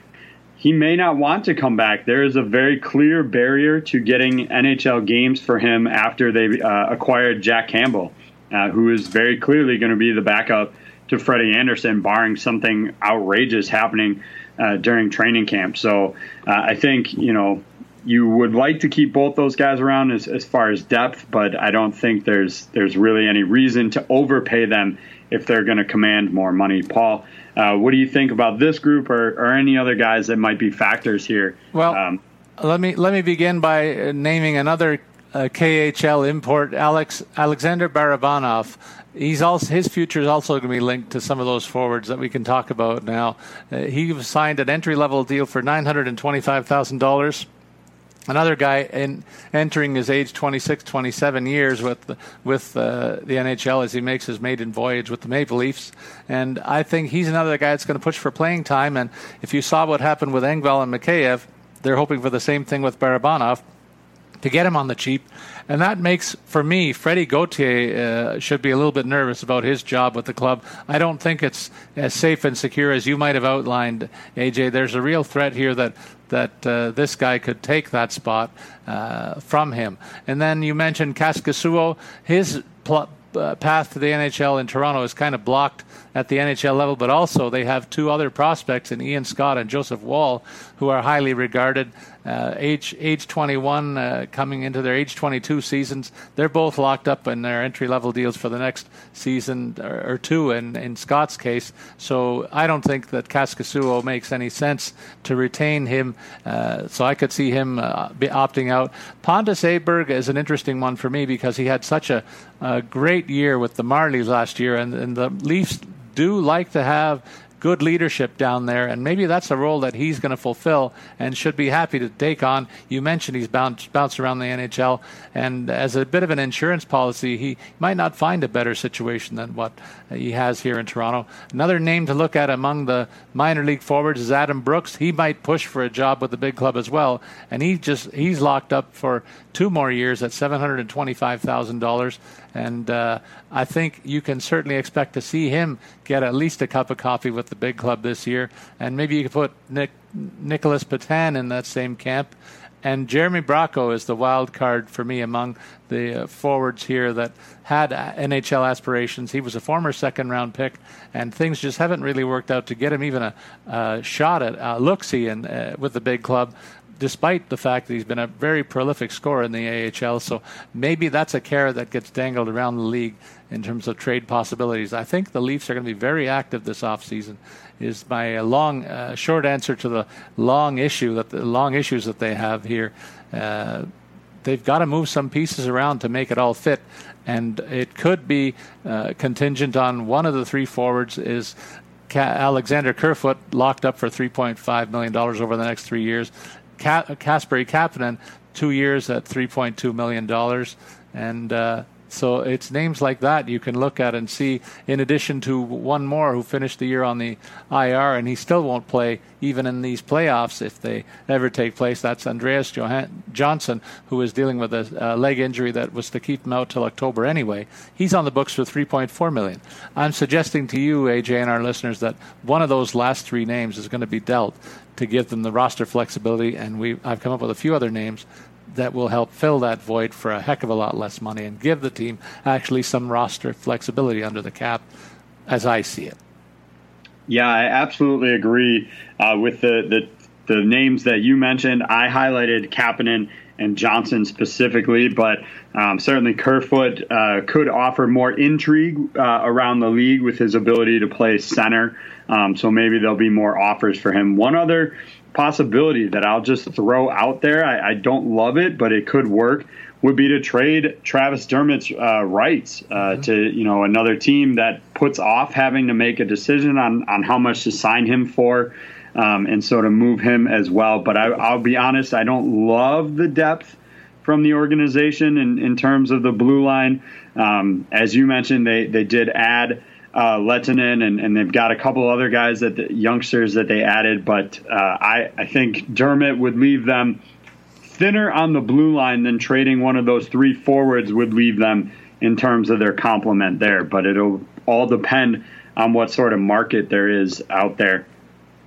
he may not want to come back. There is a very clear barrier to getting NHL games for him after they uh, acquired Jack Campbell, uh, who is very clearly going to be the backup to Freddie Andersen, barring something outrageous happening uh, during training camp. So uh, I think, you know, you would like to keep both those guys around as, as far as depth, but I don't think there's there's really any reason to overpay them if they're going to command more money. Paul, uh, what do you think about this group or, or any other guys that might be factors here? Well, um, let me let me begin by uh, naming another uh, KHL import, Alex Alexander Barabanov. He's also his future is also going to be linked to some of those forwards that we can talk about now. Uh, he signed an entry level deal for nine hundred and twenty five thousand dollars another guy in, entering his age 26, 27 years with with uh, the NHL as he makes his maiden voyage with the Maple Leafs, and I think he's another guy that's going to push for playing time. And if you saw what happened with Engvall and Mikheyev, they're hoping for the same thing with Barabanov to get him on the cheap. And that makes, for me, Freddie Gauthier uh, should be a little bit nervous about his job with the club. I don't think it's as safe and secure as you might have outlined, AJ. There's a real threat here that that uh, this guy could take that spot uh, from him. And then you mentioned Kaskisuo. His pl- uh, path to the NHL in Toronto is kind of blocked at the NHL level, but also they have two other prospects in Ian Scott and Joseph Woll, who are highly regarded. Uh, age age 21, uh, coming into their age 22 seasons, they're both locked up in their entry level deals for the next season or, or, two. In in Scott's case, so I don't think that Kaskisuo makes any sense to retain him. Uh, so I could see him uh, be opting out. Pontus Aberg is an interesting one for me because he had such a, a great year with the Marlies last year, and, and the Leafs do like to have good leadership down there, and maybe that's a role that he's going to fulfill and should be happy to take on. You mentioned he's bounced, bounced around the NHL, and as a bit of an insurance policy, he might not find a better situation than what he has here in Toronto. Another name to look at among the minor league forwards is Adam Brooks. He might push for a job with the big club as well, and he just he's locked up for two more years at seven hundred and twenty-five thousand dollars. And uh, I think you can certainly expect to see him get at least a cup of coffee with the big club this year. And maybe you could put Nick, Nicholas Petan in that same camp. and Jeremy Bracco is the wild card for me among the uh, forwards here that had uh, NHL aspirations. He was a former second round pick, and things just haven't really worked out to get him even a, a shot at uh, and uh, with the big club. Despite the fact that he's been a very prolific scorer in the AHL, so maybe that's a carrot that gets dangled around the league in terms of trade possibilities. I think the Leafs are going to be very active this offseason. Is my long, uh, short answer to the long issue that the long issues that they have here. Uh, they've got to move some pieces around to make it all fit, and it could be uh, contingent on one of the three forwards is Alexander Kerfoot locked up for $3.5 million over the next three years. Kasperi Kapanen, two years at $3.2 million. And uh, so it's names like that you can look at and see, in addition to one more who finished the year on the IR, and he still won't play even in these playoffs if they ever take place. That's Andreas Johan- Johnsson, who is dealing with a, a, leg injury that was to keep him out till October anyway. He's on the books for 3.4 million. I'm suggesting to you, AJ, and our listeners that one of those last three names is going to be dealt to give them the roster flexibility, and we I've come up with a few other names that will help fill that void for a heck of a lot less money and give the team actually some roster flexibility under the cap, as I see it. Yeah, I absolutely agree uh, with the, the the names that you mentioned. I highlighted Kapanen and Johnsson specifically, but um, certainly Kerfoot uh, could offer more intrigue uh, around the league with his ability to play center. Um, so maybe there'll be more offers for him. One other possibility that I'll just throw out there, I, I don't love it, but it could work, would be to trade Travis Dermott's uh, rights uh, mm-hmm. to you know another team that puts off having to make a decision on on how much to sign him for. Um, and so to move him as well. But I, will be honest, I don't love the depth from the organization in, in terms of the blue line. Um, as you mentioned, they, they did add uh, Lehtonen, and, and they've got a couple other guys that the youngsters that they added. But uh, I, I think Dermott would leave them thinner on the blue line than trading one of those three forwards would leave them in terms of their complement there. But it'll all depend on what sort of market there is out there.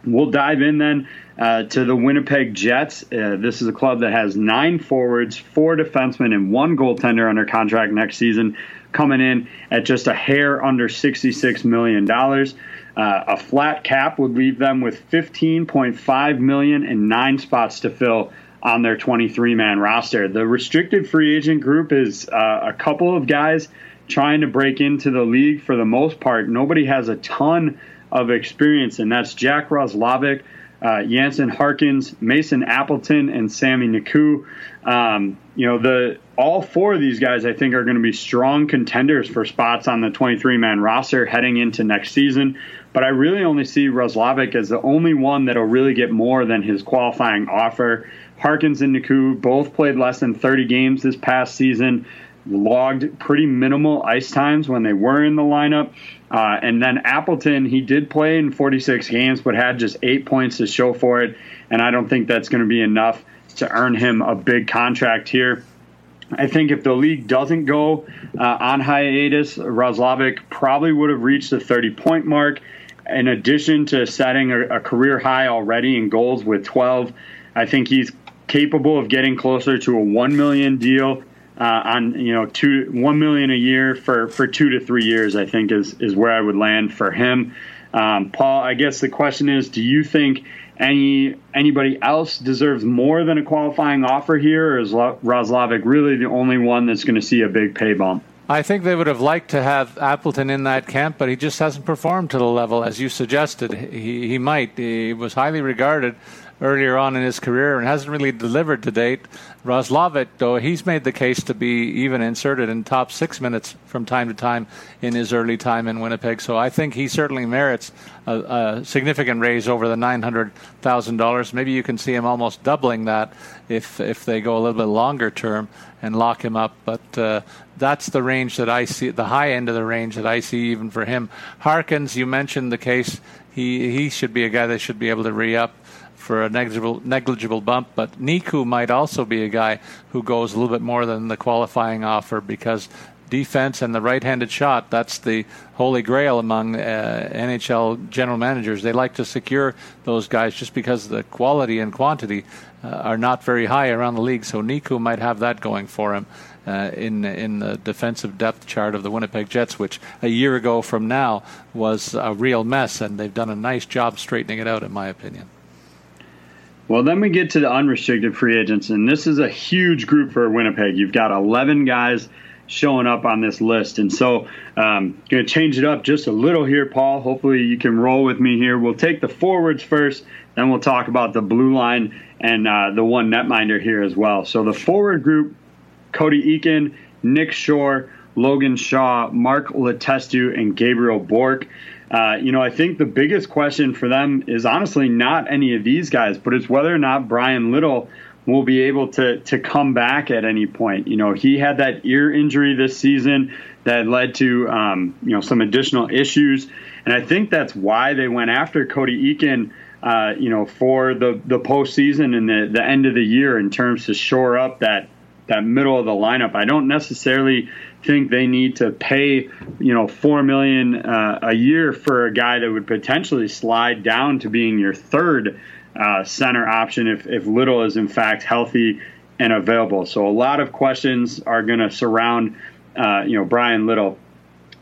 We'll dive in then uh, to the Winnipeg Jets. Uh, this is a club that has nine forwards, four defensemen, and one goaltender under contract next season coming in at just a hair under $66 million. Uh, a flat cap would leave them with 15.5 million and nine spots to fill on their 23 man roster. The restricted free agent group is uh, a couple of guys trying to break into the league for the most part. Nobody has a ton of experience, and that's Jack Roslovic, uh, Jansen Harkins, Mason Appleton, and Sami Niku. Um, you know, the all four of these guys I think are going to be strong contenders for spots on the 23 man roster heading into next season. But I really only see Roslovic as the only one that'll really get more than his qualifying offer. Harkins and Niku both played less than 30 games this past season, logged pretty minimal ice times when they were in the lineup. Uh, and then Appleton, he did play in 46 games, but had just eight points to show for it. And I don't think that's going to be enough to earn him a big contract here. I think if the league doesn't go uh, on hiatus, Roslovic probably would have reached the 30 point mark. In addition to setting a, a career high already in goals with 12, I think he's capable of getting closer to a 1 million deal uh, on you know two one million a year for for two to three years. I think is is where I would land for him. Um, Paul, I guess the question is, do you think any anybody else deserves more than a qualifying offer here, or is Roslovic really the only one that's going to see a big pay bump? I think they would have liked to have Appleton in that camp, but he just hasn't performed to the level as you suggested. He he might. He was highly regarded earlier on in his career and hasn't really delivered to date. Roslovic, though, he's made the case to be even inserted in top six minutes from time to time in his early time in Winnipeg. So I think he certainly merits a, a significant raise over the nine hundred thousand dollars. Maybe you can see him almost doubling that if if they go a little bit longer term and lock him up. But uh, that's the range that I see, the high end of the range that I see even for him. Harkins, you mentioned the case. He he should be a guy that should be able to re up for a negligible negligible bump. But Niku might also be a guy who goes a little bit more than the qualifying offer because defense and the right-handed shot. That's the holy grail among uh, NHL general managers. They like to secure those guys just because the quality and quantity uh, are not very high around the league. So Niku might have that going for him. Uh, in in the defensive depth chart of the Winnipeg Jets, which a year ago from now was a real mess, and they've done a nice job straightening it out, in my opinion. Well, then we get to the unrestricted free agents, and this is a huge group for Winnipeg. You've got 11 guys showing up on this list, and so um, going to change it up just a little here, Paul. Hopefully, you can roll with me here. We'll take the forwards first, then we'll talk about the blue line and uh, the one netminder here as well. So the forward group Cody Eakin, Nick Shore, Logan Shaw, Mark Letestu, and Gabriel Bourque. Uh, you know, I think the biggest question for them is honestly not any of these guys, but it's whether or not Bryan Little will be able to to come back at any point. You know, he had that ear injury this season that led to um, you know some additional issues, and I think that's why they went after Cody Eakin. Uh, you know, for the the postseason and the the end of the year in terms to shore up that that middle of the lineup. I don't necessarily think they need to pay, you know, four million uh, a year for a guy that would potentially slide down to being your third uh, center option if, if Little is in fact healthy and available. So a lot of questions are going to surround, uh, you know, Bryan Little.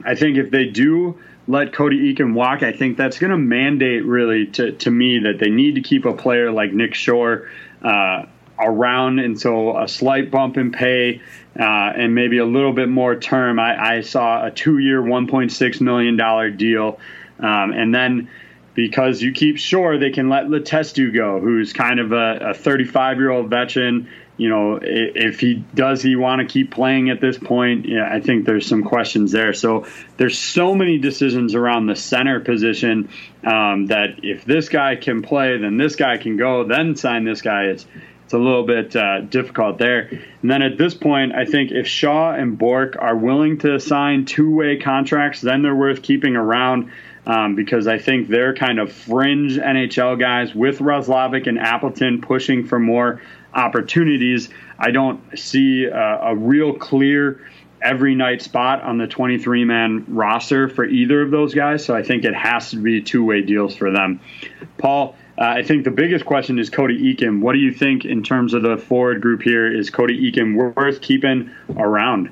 I think if they do let Cody Eakin walk, I think that's going to mandate really to, to me that they need to keep a player like Nick Shore uh, around, so a slight bump in pay uh, and maybe a little bit more term. I, I saw a two-year, 1.6 million dollar deal, um, and then because you keep Shore they can let Letestu go, who's kind of a 35 year old veteran. You know, if he does he want to keep playing at this point? Yeah, I think there's some questions there. So there's so many decisions around the center position um, that if this guy can play, then this guy can go, then sign this guy. It's it's a little bit uh, difficult there. And then at this point, I think if Shaw and Bourque are willing to sign two way contracts, then they're worth keeping around. Um, because I think they're kind of fringe NHL guys with Roslovic and Appleton pushing for more opportunities. I don't see a, a real clear every night spot on the 23 man roster for either of those guys. So I think it has to be two way deals for them. Paul, I think the biggest question is Cody Eakin. What do you think in terms of the forward group here? Is Cody Eakin worth keeping around?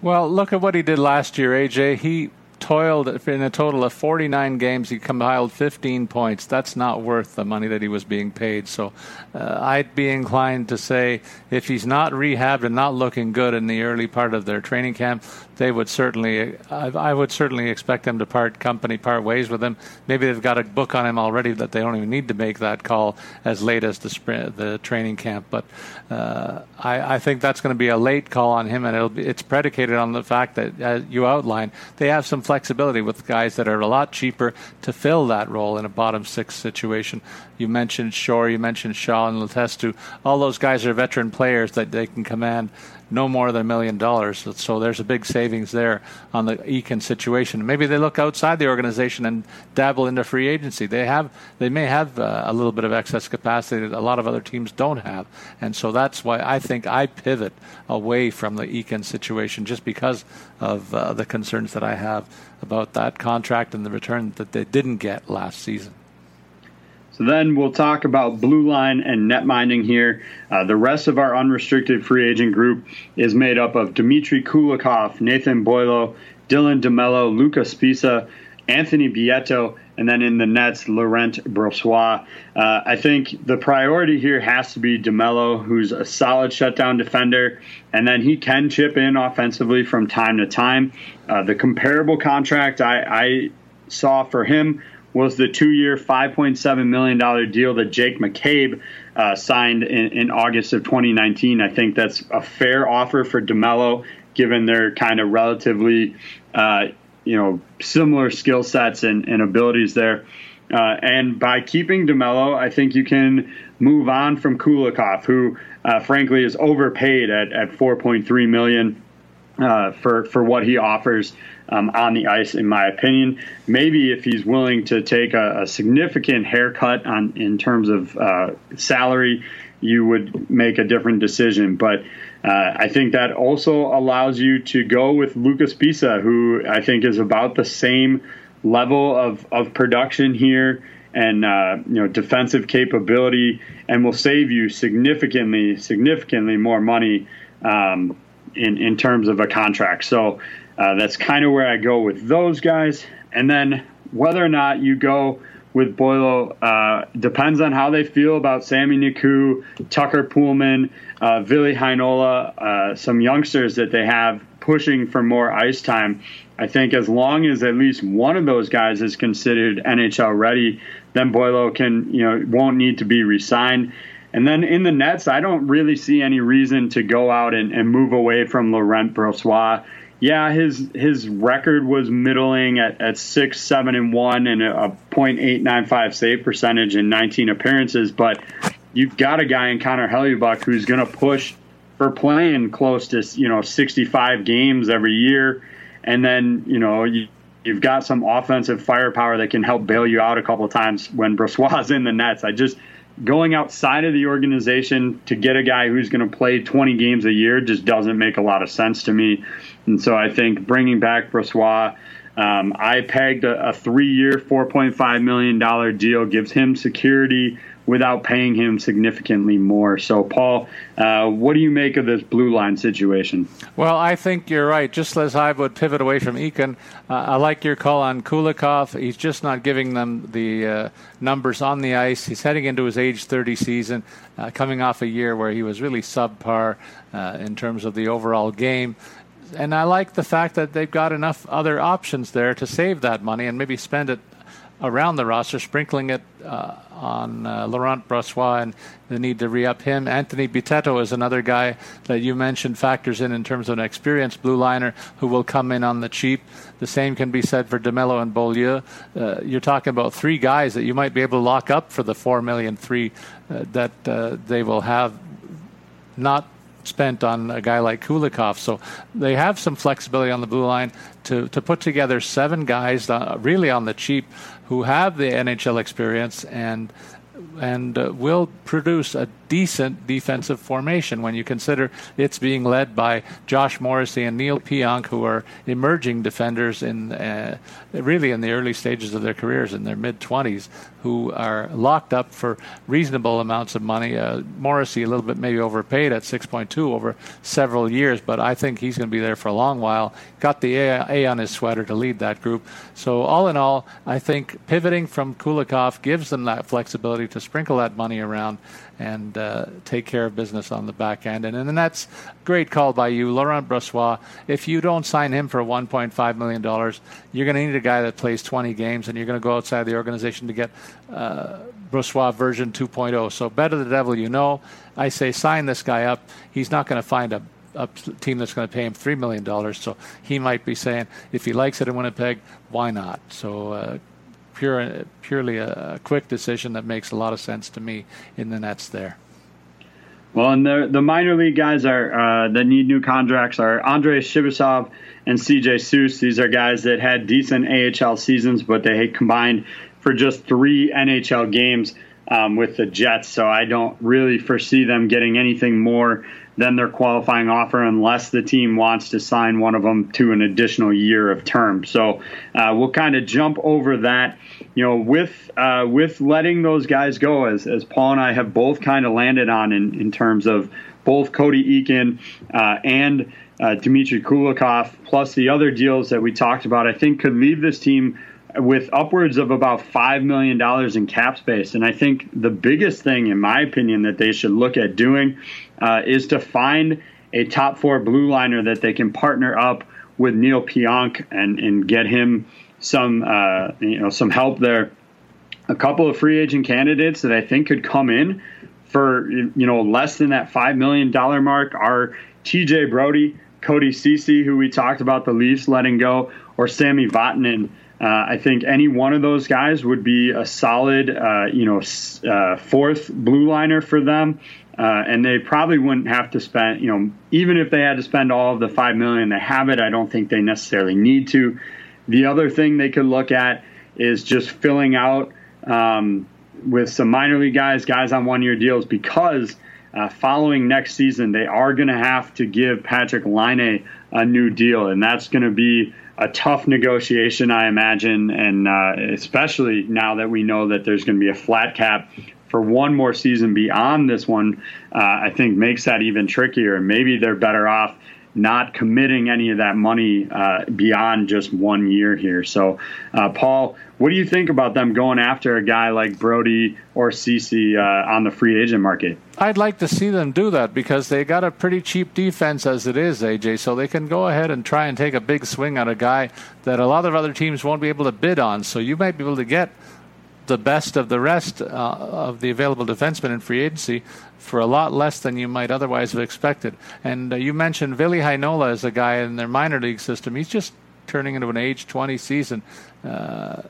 Well, look at what he did last year, AJ. He toiled in a total of 49 games. He compiled 15 points. That's not worth the money that he was being paid. So uh, I'd be inclined to say if he's not rehabbed and not looking good in the early part of their training camp, they would certainly, I, I would certainly expect them to part company, part ways with him. Maybe they've got a book on him already that they don't even need to make that call as late as the sprint, the training camp. But uh, I, I, think that's going to be a late call on him, and be, it's predicated on the fact that, as you outlined, they have some flexibility with guys that are a lot cheaper to fill that role in a bottom six situation. You mentioned Shore, you mentioned Shaw and Letestu. All those guys are veteran players that they can command no more than a million dollars. So there's a big savings there on the Eakin situation. Maybe they look outside the organization and dabble into free agency. They have, they may have uh, a little bit of excess capacity that a lot of other teams don't have, and so that's why I think I pivot away from the Eakin situation just because of uh, the concerns that I have about that contract and the return that they didn't get last season. So then we'll talk about blue line and net mining here. Uh, the rest of our unrestricted free agent group is made up of Dmitry Kulikov, Nathan Beaulieu, Dylan DeMello, Luca Sbisa, Anthony Bitetto, and then in the nets, Laurent Brossoit. Uh, I think the priority here has to be DeMello, who's a solid shutdown defender, and then he can chip in offensively from time to time. Uh, the comparable contract I, I saw for him was the two-year, $5.7 million deal that Jake McCabe uh, signed in, in, August of 2019. I think that's a fair offer for DeMello, given their kind of relatively, uh, you know, similar skill sets and, and, abilities there. Uh, and by keeping DeMello, I think you can move on from Kulikov, who, uh, frankly, is overpaid at, at 4.3 million uh, for for what he offers um, on the ice, in my opinion. Maybe if he's willing to take a, a significant haircut on in terms of uh, salary, you would make a different decision. But uh, I think that also allows you to go with Luca Sbisa, who I think is about the same level of, of production here and uh, you know defensive capability, and will save you significantly, significantly more money um, in in terms of a contract. So uh, that's kind of where I go with those guys, and then whether or not you go with Beaulieu uh, depends on how they feel about Sami Niku, Tucker Poolman, uh, Ville Heinola, uh, some youngsters that they have pushing for more ice time. I think as long as at least one of those guys is considered NHL ready, then Beaulieu can, you know, won't need to be resigned. And then in the Nets, I don't really see any reason to go out and, and move away from Laurent Brossoit yeah, his his record was middling at, at six, seven, and one, and a .895 save percentage in 19 appearances. But you've got a guy in Connor Hellebuyck who's going to push for playing close to you know 65 games every year, and then you know you, you've got some offensive firepower that can help bail you out a couple of times when Brossoit's in the nets. I just going outside of the organization to get a guy who's going to play 20 games a year just doesn't make a lot of sense to me. And so I think bringing back Brossoit, um, I pegged a, a three year, $4.5 million deal, gives him security without paying him significantly more. So, Paul, uh, what do you make of this blue line situation? Well, I think you're right. Just as I would pivot away from Eakin, uh, I like your call on Kulikov. He's just not giving them the uh, numbers on the ice. He's heading into his age 30 season, uh, coming off a year where he was really subpar uh, in terms of the overall game and I like the fact that they've got enough other options there to save that money and maybe spend it around the roster, sprinkling it uh, on uh, Laurent Brossoit and the need to re-up him. Anthony Bitetto is another guy that you mentioned factors in in terms of an experienced blue liner who will come in on the cheap. The same can be said for DeMello and Beaulieu. Uh, you're talking about three guys that you might be able to lock up for the four million three uh, that uh, they will have not spent on a guy like Kulikov. So they have some flexibility on the blue line to, to put together seven guys uh, really on the cheap who have the NHL experience and and uh, will produce a decent defensive formation when you consider it's being led by Josh Morrissey and Neal Pionk, who are emerging defenders in uh, really in the early stages of their careers, in their mid 20s, who are locked up for reasonable amounts of money. Uh, Morrissey, a little bit maybe overpaid at 6.2 over several years, but I think he's going to be there for a long while. Got the a, a on his sweater to lead that group. So all in all, I think pivoting from Kulikov gives them that flexibility to sprinkle that money around and uh, take care of business on the back end. And, and that's great call by you, Laurent Brossoit. If you don't sign him for $1.5 million, you're going to need a guy that plays 20 games, and you're going to go outside the organization to get uh, Brossoit version 2.0. So better the devil you know. I say sign this guy up. He's not going to find a a team that's going to pay him three million dollars. So he might be saying, if he likes it in Winnipeg, why not? So uh, pure, purely a, quick decision that makes a lot of sense to me in the Nets there. Well, and the the minor league guys are uh, that need new contracts are Andrei Chibisov and CJ Suess. These are guys that had decent AHL seasons, but they combined for just three NHL games um, with the Jets. So I don't really foresee them getting anything more than their qualifying offer unless the team wants to sign one of them to an additional year of term. So uh, we'll kind of jump over that. You know, with uh, with letting those guys go, as as Paul and I have both kind of landed on in, in terms of both Cody Eakin uh, and uh, Dmitry Kulikov, plus the other deals that we talked about, I think could leave this team with upwards of about $5 million in cap space. And I think the biggest thing, in my opinion, that they should look at doing uh, is to find a top four blue liner that they can partner up with Neal Pionk and, and get him some uh, you know some help there. A couple of free agent candidates that I think could come in for you know less than that five million dollar mark are T.J. Brodie, Cody Ceci, who we talked about the Leafs letting go, or Sami Vatanen. Uh, I think any one of those guys would be a solid, uh, you know, uh, fourth blue liner for them, uh, and they probably wouldn't have to spend, you know, even if they had to spend all of the five million they have it. I don't think they necessarily need to. The other thing they could look at is just filling out um, with some minor league guys, guys on one year deals, because uh, following next season, they are going to have to give Patrik Laine a new deal, and that's going to be a tough negotiation, I imagine, and uh, especially now that we know that there's going to be a flat cap for one more season beyond this one, uh, I think makes that even trickier. Maybe they're better off not committing any of that money uh, beyond just one year here. So, uh, Paul, what do you think about them going after a guy like Brodie or Ceci uh, on the free agent market? I'd like to see them do that because they got a pretty cheap defense as it is, AJ. So they can go ahead and try and take a big swing on a guy that a lot of other teams won't be able to bid on. So you might be able to get the best of the rest uh, of the available defensemen in free agency for a lot less than you might otherwise have expected. And uh, you mentioned Ville Heinola as a guy in their minor league system. He's just turning into an age 20 season uh,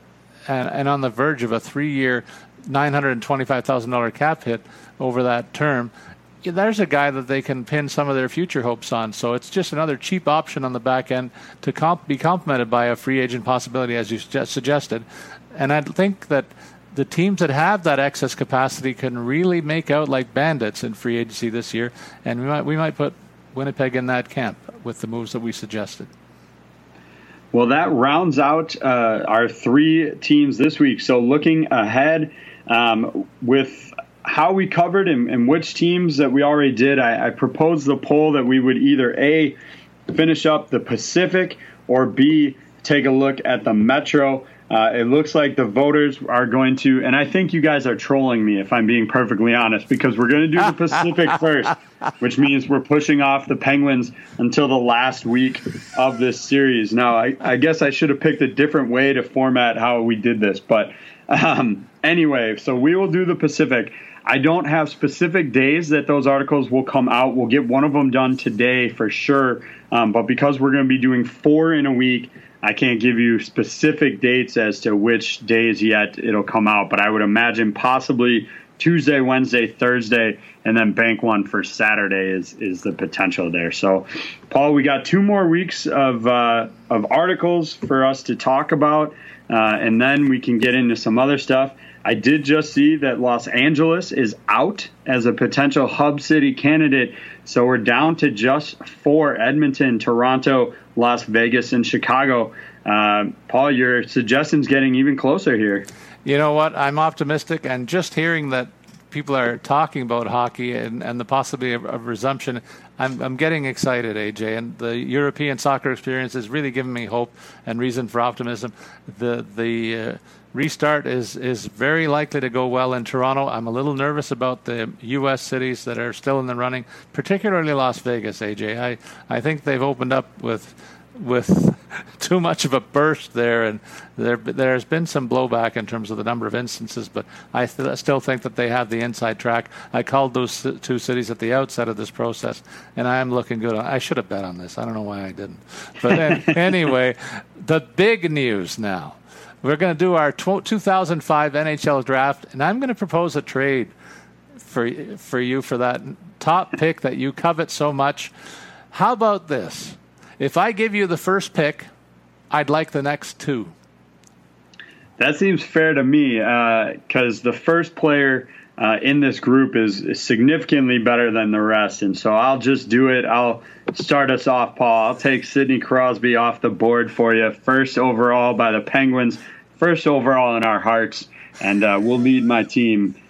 and, and on the verge of a three year, $925,000 cap hit over that term. There's a guy that they can pin some of their future hopes on. So it's just another cheap option on the back end to comp- be complemented by a free agent possibility, as you just suggested. And I think that the teams that have that excess capacity can really make out like bandits in free agency this year, and we might we might put Winnipeg in that camp with the moves that we suggested. Well, that rounds out uh, our three teams this week. So, looking ahead um, with how we covered and, and, which teams that we already did, I, I proposed the poll that we would either A, finish up the Pacific, or B, take a look at the Metro. Uh, it looks like the voters are going to, and I think you guys are trolling me if I'm being perfectly honest, because we're going to do the Pacific first, which means we're pushing off the Penguins until the last week of this series. Now, I, I guess I should have picked a different way to format how we did this, but um, anyway, so we will do the Pacific. I don't have specific days that those articles will come out. We'll get one of them done today for sure. Um, but because we're going to be doing four in a week, I can't give you specific dates as to which days yet it'll come out, but I would imagine possibly Tuesday, Wednesday, Thursday, and then bank one for Saturday is is the potential there. So, Paul, we got two more weeks of uh, of articles for us to talk about, uh, and then we can get into some other stuff. I did just see that Los Angeles is out as a potential hub city candidate. So we're down to just four Edmonton, Toronto, Las Vegas, and Chicago. Uh, Paul, your suggestion's getting even closer here. You know what? I'm optimistic, and just hearing that people are talking about hockey and, and the possibility of, of resumption, I'm, I'm getting excited, AJ. And the European soccer experience is really giving me hope and reason for optimism. The the uh, restart is is very likely to go well in Toronto. I'm a little nervous about the U.S. cities that are still in the running, particularly Las Vegas. AJ, I I think they've opened up with with too much of a burst there, and there there's been some blowback in terms of the number of instances. But I th- still think that they have the inside track. I called those two cities at the outset of this process, and I am looking good. I should have bet on this. I don't know why I didn't. But anyway, the big news now we're going to do our 2005 NHL draft, and I'm going to propose a trade for for you for that top pick that you covet so much. How about this? If I give you the first pick, I'd like the next two. That seems fair to me because uh, the first player uh, in this group is, is, significantly better than the rest. And so I'll just do it. I'll start us off, Paul. I'll take Sidney Crosby off the board for you. First overall by the Penguins, first overall in our hearts. And uh, we'll lead my team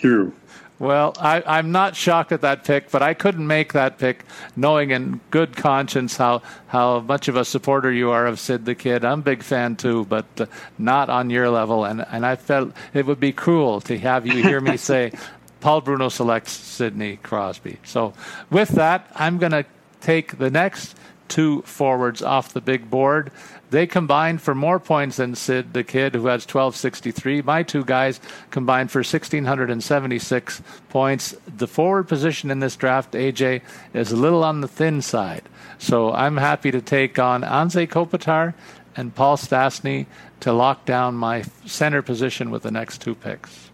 through. Well, I, am not shocked at that pick, but I couldn't make that pick knowing in good conscience how, how much of a supporter you are of Sid the Kid. I'm a big fan too, but uh, not on your level. And, and I felt it would be cruel to have you hear me say, Paul Bruno selects Sidney Crosby. So with that, I'm going to take the next two forwards off the big board. They combined for more points than Sid the Kid, who has 1263. My two guys combined for 1,676 points. The forward position in this draft, AJ, is a little on the thin side. So I'm happy to take on Anze Kopitar and Paul Stastny to lock down my center position with the next two picks.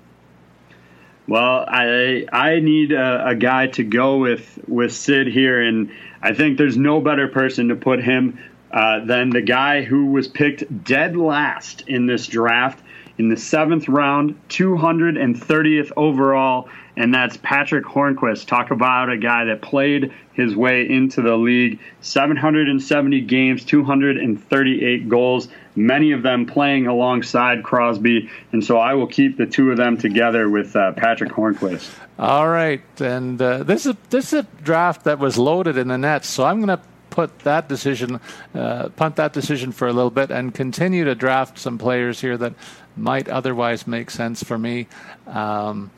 Well, I I need a, a, guy to go with with Sid here, and I think there's no better person to put him uh, than the guy who was picked dead last in this draft in the seventh round, 230th overall, and that's Patric Hornqvist. Talk about a guy that played his way into the league 770 games, 238 goals, many of them playing alongside Crosby. And so I will keep the two of them together with uh, Patric Hornqvist. All right. And uh, this, is, this is a draft that was loaded in the Nets, so I'm going to put that decision, uh, punt that decision for a little bit, and continue to draft some players here that might otherwise make sense for me. Um,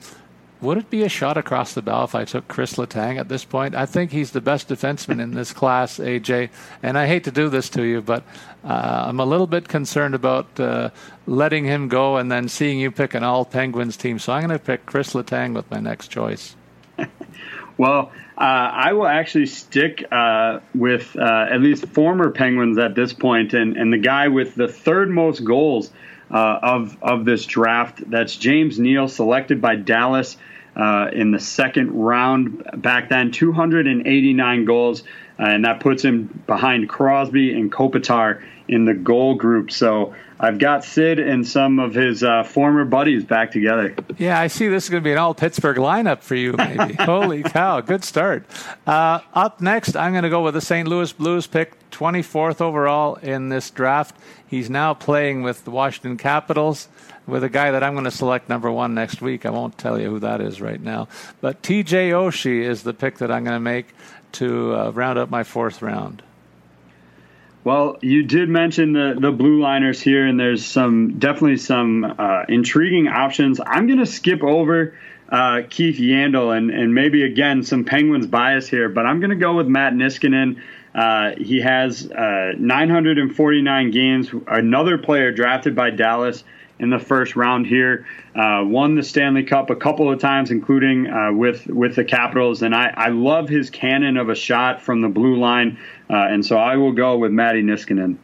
would it be a shot across the bow if I took Chris Letang at this point? I think he's the best defenseman in this class, AJ. And I hate to do this to you, but uh, I'm a little bit concerned about uh, letting him go and then seeing you pick an all Penguins team. So I'm going to pick Chris Letang with my next choice. well, uh, I will actually stick uh, with uh, at least former Penguins at this point, and, and the guy with the third most goals uh, of of this draft. That's James Neal, selected by Dallas uh, in the second round back then, 289 goals, and that puts him behind Crosby and Kopitar in the goal group. So I've got Sid and some of his uh, former buddies back together. Yeah, I see this is going to be an all Pittsburgh lineup for you, maybe. Holy cow, good start. Uh, up next, I'm going to go with the St. Louis Blues pick, 24th overall in this draft. He's now playing with the Washington Capitals with a guy that I'm going to select number one next week. I won't tell you who that is right now. But TJ Oshie is the pick that I'm going to make to uh, round up my fourth round. Well, you did mention the, the blue liners here, and there's some definitely some uh, intriguing options. I'm going to skip over uh, Keith Yandle and, and maybe again some Penguins bias here, but I'm going to go with Matt Niskanen. Uh, he has uh, 949 games. Another player drafted by Dallas in the first round here. Uh, won the Stanley Cup a couple of times, including uh, with with the Capitals. And I, I love his cannon of a shot from the blue line. Uh, and so I will go with Matti Niskanen.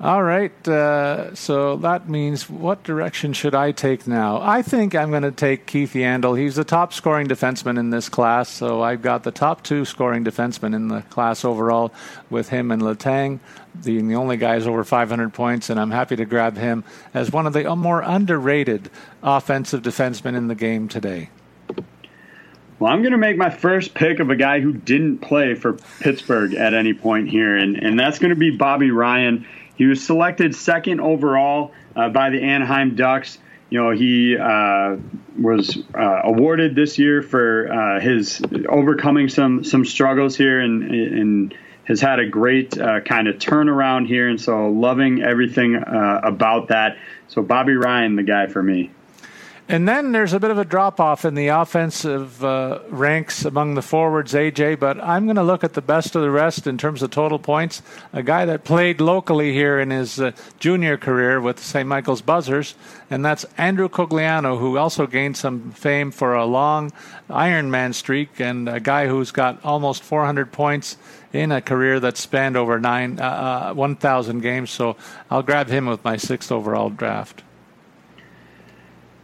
All right. Uh, so that means what direction should I take now? I think I'm going to take Keith Yandle. He's the top scoring defenseman in this class. So I've got the top two scoring defensemen in the class overall with him and Letang being the only guys over 500 points. And I'm happy to grab him as one of the more underrated offensive defensemen in the game today. Well, I'm going to make my first pick of a guy who didn't play for Pittsburgh at any point here, and, and that's going to be Bobby Ryan. He was selected second overall uh, by the Anaheim Ducks. You know, he uh, was uh, awarded this year for uh, his overcoming some some struggles here, and and has had a great uh, kind of turnaround here, and so loving everything uh, about that. So Bobby Ryan, the guy for me. And then there's a bit of a drop off in the offensive uh, ranks among the forwards, AJ, but I'm going to look at the best of the rest in terms of total points. A guy that played locally here in his uh, junior career with St. Michael's Buzzers, and that's Andrew Cogliano, who also gained some fame for a long Ironman streak and a guy who's got almost 400 points in a career that spanned over nine, uh, uh 1,000 games. So I'll grab him with my sixth overall draft.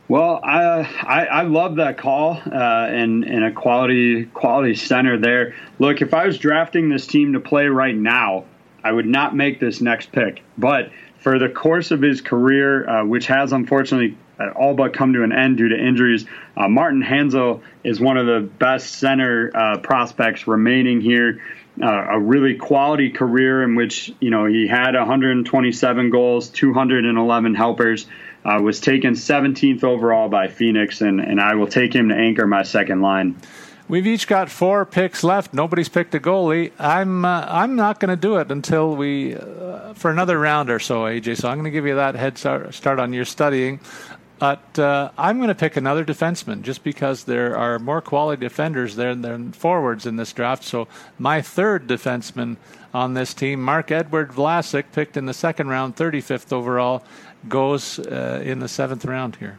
Well, I, I, I love that call uh, and and a quality quality center there. Look, if I was drafting this team to play right now, I would not make this next pick. But for the course of his career, uh, which has unfortunately uh, all but come to an end due to injuries, uh, Martin Hanzal is one of the best center uh, prospects remaining here. Uh, a really quality career in which you know he had 127 goals, 211 helpers. Uh, was taken 17th overall by Phoenix, and, and I will take him to anchor my second line. We've each got four picks left. Nobody's picked a goalie. I'm uh, I'm not going to do it until we uh, for another round or so, AJ. So I'm going to give you that head start, on your studying. But uh, I'm going to pick another defenseman just because there are more quality defenders there than forwards in this draft. So my third defenseman on this team, Marc-Edouard Vlasic, picked in the second round, 35th overall, goes uh, in the seventh round here.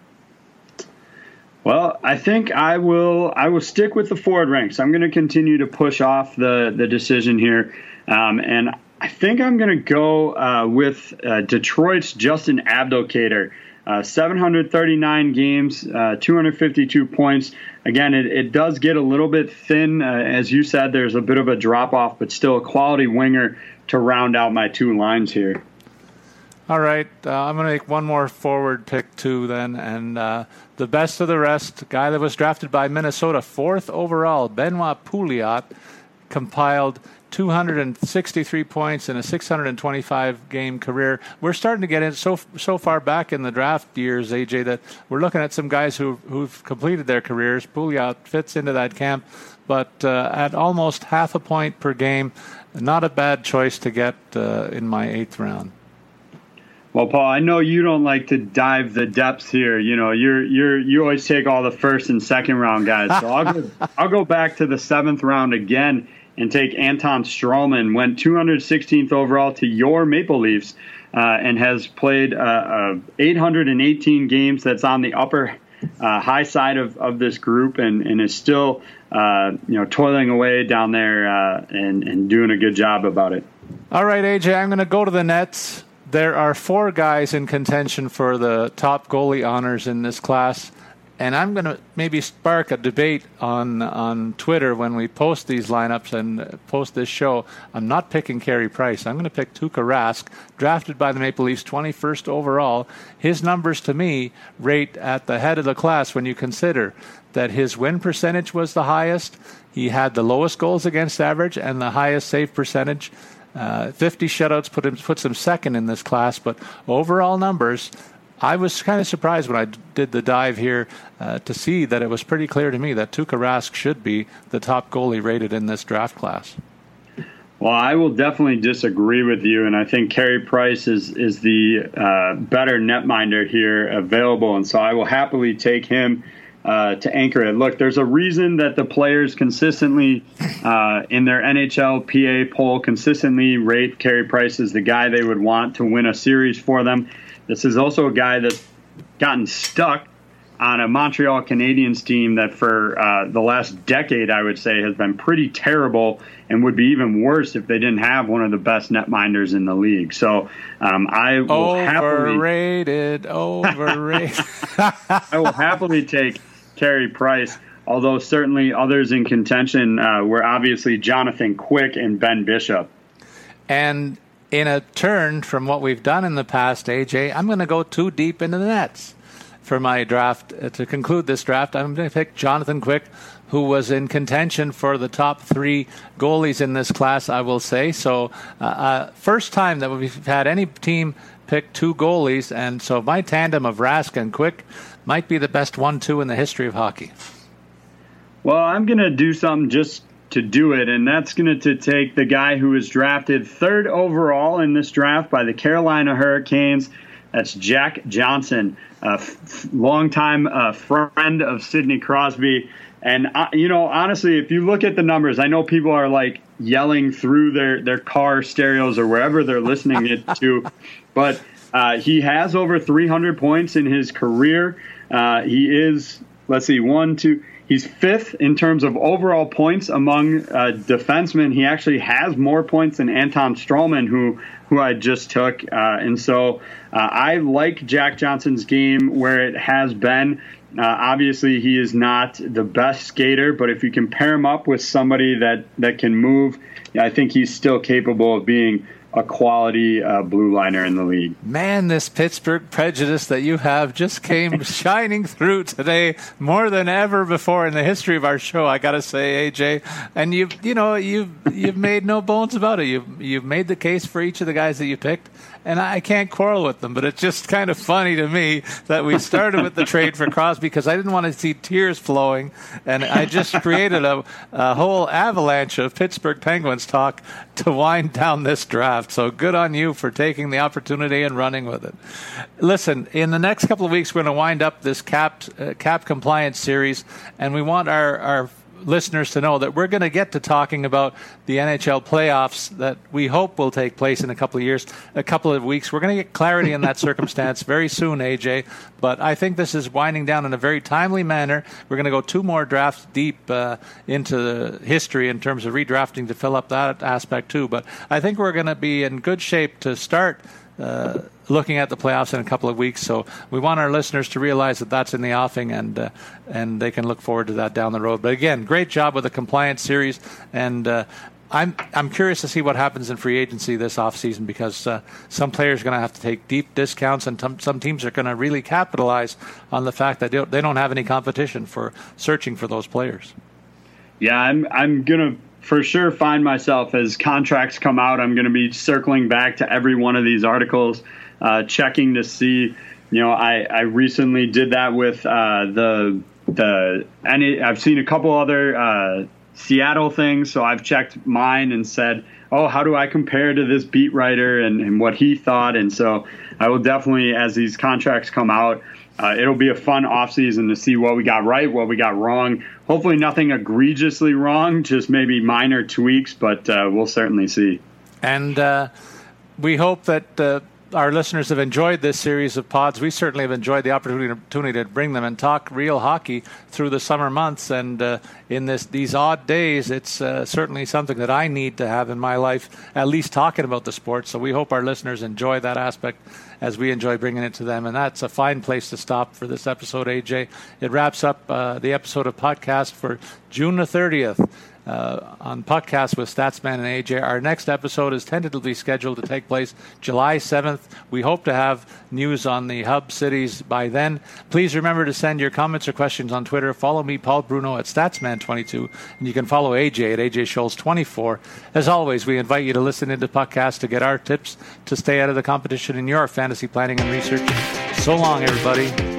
Well, I think I will. I will stick with the forward ranks. I'm going to continue to push off the the decision here, um, and I think I'm going to go uh, with uh, Detroit's Justin Abdelkader. Uh, 739 games, uh, 252 points. Again, it, it, does get a little bit thin. Uh, as you said, there's a bit of a drop off, but still a quality winger to round out my two lines here. All right, uh, I'm going to make one more forward pick too, then, and uh, the best of the rest, guy that was drafted by Minnesota, fourth overall, Benoit Pouliot, compiled 263 points in a 625 game career. We're starting to get in so so far back in the draft years, AJ, that we're looking at some guys who who've completed their careers. Pouliot fits into that camp, but uh, at almost half a point per game, not a bad choice to get uh, in my eighth round. Well, Paul, I know you don't like to dive the depths here. You know, you're you're you always take all the first and second round guys. So I'll go I'll go back to the seventh round again and take Anton Stralman. Went 216th overall to your Maple Leafs uh, and has played uh, uh, 818 games. That's on the upper uh, high side of, of this group and, and is still uh, you know toiling away down there uh, and and doing a good job about it. All right, AJ, I'm going to go to the Nets there are four guys in contention for the top goalie honors in this class. And I'm going to maybe spark a debate on on Twitter when we post these lineups and post this show. I'm not picking Carey Price. I'm going to pick Tuukka Rask, drafted by the Maple Leafs 21st overall. His numbers to me rate at the head of the class when you consider that his win percentage was the highest. He had the lowest goals against average and the highest save percentage. Uh, 50 shutouts put him, puts him second in this class, but overall numbers, I was kind of surprised when I did the dive here uh, to see that it was pretty clear to me that Tuukka Rask should be the top goalie rated in this draft class. Well, I will definitely disagree with you, and I think Carey Price is is the uh, better netminder here available, and so I will happily take him uh, to anchor it. Look, there's a reason that the players consistently uh, in their NHL PA poll consistently rate Carey Price as the guy they would want to win a series for them. This is also a guy that's gotten stuck on a Montreal Canadiens team that for uh, the last decade, I would say, has been pretty terrible and would be even worse if they didn't have one of the best netminders in the league. So um, I will happily overrated, happily, overrated. I will happily take Carey Price. Although certainly others in contention uh, were obviously Jonathan Quick and Ben Bishop. And in a turn from what we've done in the past, AJ, I'm going to go too deep into the nets for my draft. Uh, to conclude this draft, I'm going to pick Jonathan Quick, who was in contention for the top three goalies in this class, I will say. So, uh, uh, first time that we've had any team pick two goalies, and so my tandem of Rask and Quick might be the best one-two in the history of hockey. Well, I'm going to do something just to do it, and that's going to take the guy who was drafted third overall in this draft by the Carolina Hurricanes. That's Jack Johnson, a f- longtime uh, friend of Sidney Crosby. And, uh, you know, honestly, if you look at the numbers, I know people are like yelling through their, their car stereos or wherever they're listening it to, but uh, he has over 300 points in his career. Uh, he is, let's see, one, two. He's fifth in terms of overall points among uh, defensemen. He actually has more points than Anton Stralman, who who I just took. Uh, and so uh, I like Jack Johnson's game where it has been. Uh, obviously, he is not the best skater, but if you can pair him up with somebody that, that can move, I think he's still capable of being a quality uh, blue liner in the league. Man, this Pittsburgh prejudice that you have just came shining through today more than ever before in the history of our show. I got to say, AJ, and you you know you've you've made no bones about it. You've you've made the case for each of the guys that you picked, and I can't quarrel with them. But it's just kind of funny to me that we started with the trade for Crosby because I didn't want to see tears flowing, and I just created a, a whole avalanche of Pittsburgh Penguins talk to wind down this draft. So good on you for taking the opportunity and running with it. Listen, in the next couple of weeks, we're going to wind up this cap uh, cap compliance series, and we want our our listeners to know that we're going to get to talking about the NHL playoffs that we hope will take place in a couple of years, a couple of weeks. We're going to get clarity in that circumstance very soon, AJ. But I think this is winding down in a very timely manner. We're going to go two more drafts deep uh, into the history in terms of redrafting to fill up that aspect too. But I think we're going to be in good shape to start. Uh, looking at the playoffs in a couple of weeks. So we want our listeners to realize that that's in the offing, and uh, and they can look forward to that down the road. But again, great job with the compliance series, and uh, I'm I'm curious to see what happens in free agency this offseason because uh, some players are going to have to take deep discounts, and t- some teams are going to really capitalize on the fact that they don't, they don't have any competition for searching for those players. Yeah, I'm I'm gonna for sure find myself as contracts come out. I'm going to be circling back to every one of these articles, uh, checking to see. You know, I, I recently did that with uh, the the any. I've seen a couple other uh, Seattle things, so I've checked mine and said, oh, how do I compare to this beat writer and, and what he thought? And so I will definitely, as these contracts come out, uh, it'll be a fun offseason to see what we got right, what we got wrong. Hopefully, nothing egregiously wrong, just maybe minor tweaks, but uh, we'll certainly see. And uh, we hope that uh, our listeners have enjoyed this series of pods. We certainly have enjoyed the opportunity to bring them and talk real hockey through the summer months. And uh, in this these odd days, it's uh, certainly something that I need to have in my life, at least talking about the sport. So we hope our listeners enjoy that aspect as we enjoy bringing it to them. And that's a fine place to stop for this episode, AJ. It wraps up uh, the episode of podcast for June the 30th uh, on podcast with Statsman and AJ. Our next episode is tentatively scheduled to take place July 7th. We hope to have news on the hub cities by then. Please remember to send your comments or questions on Twitter. Follow me, Paul Bruno, at Statsman22, and you can follow AJ at AJ Scholz24. As always, we invite you to listen into podcast to get our tips to stay out of the competition in your fantasy planning and research. So long, everybody.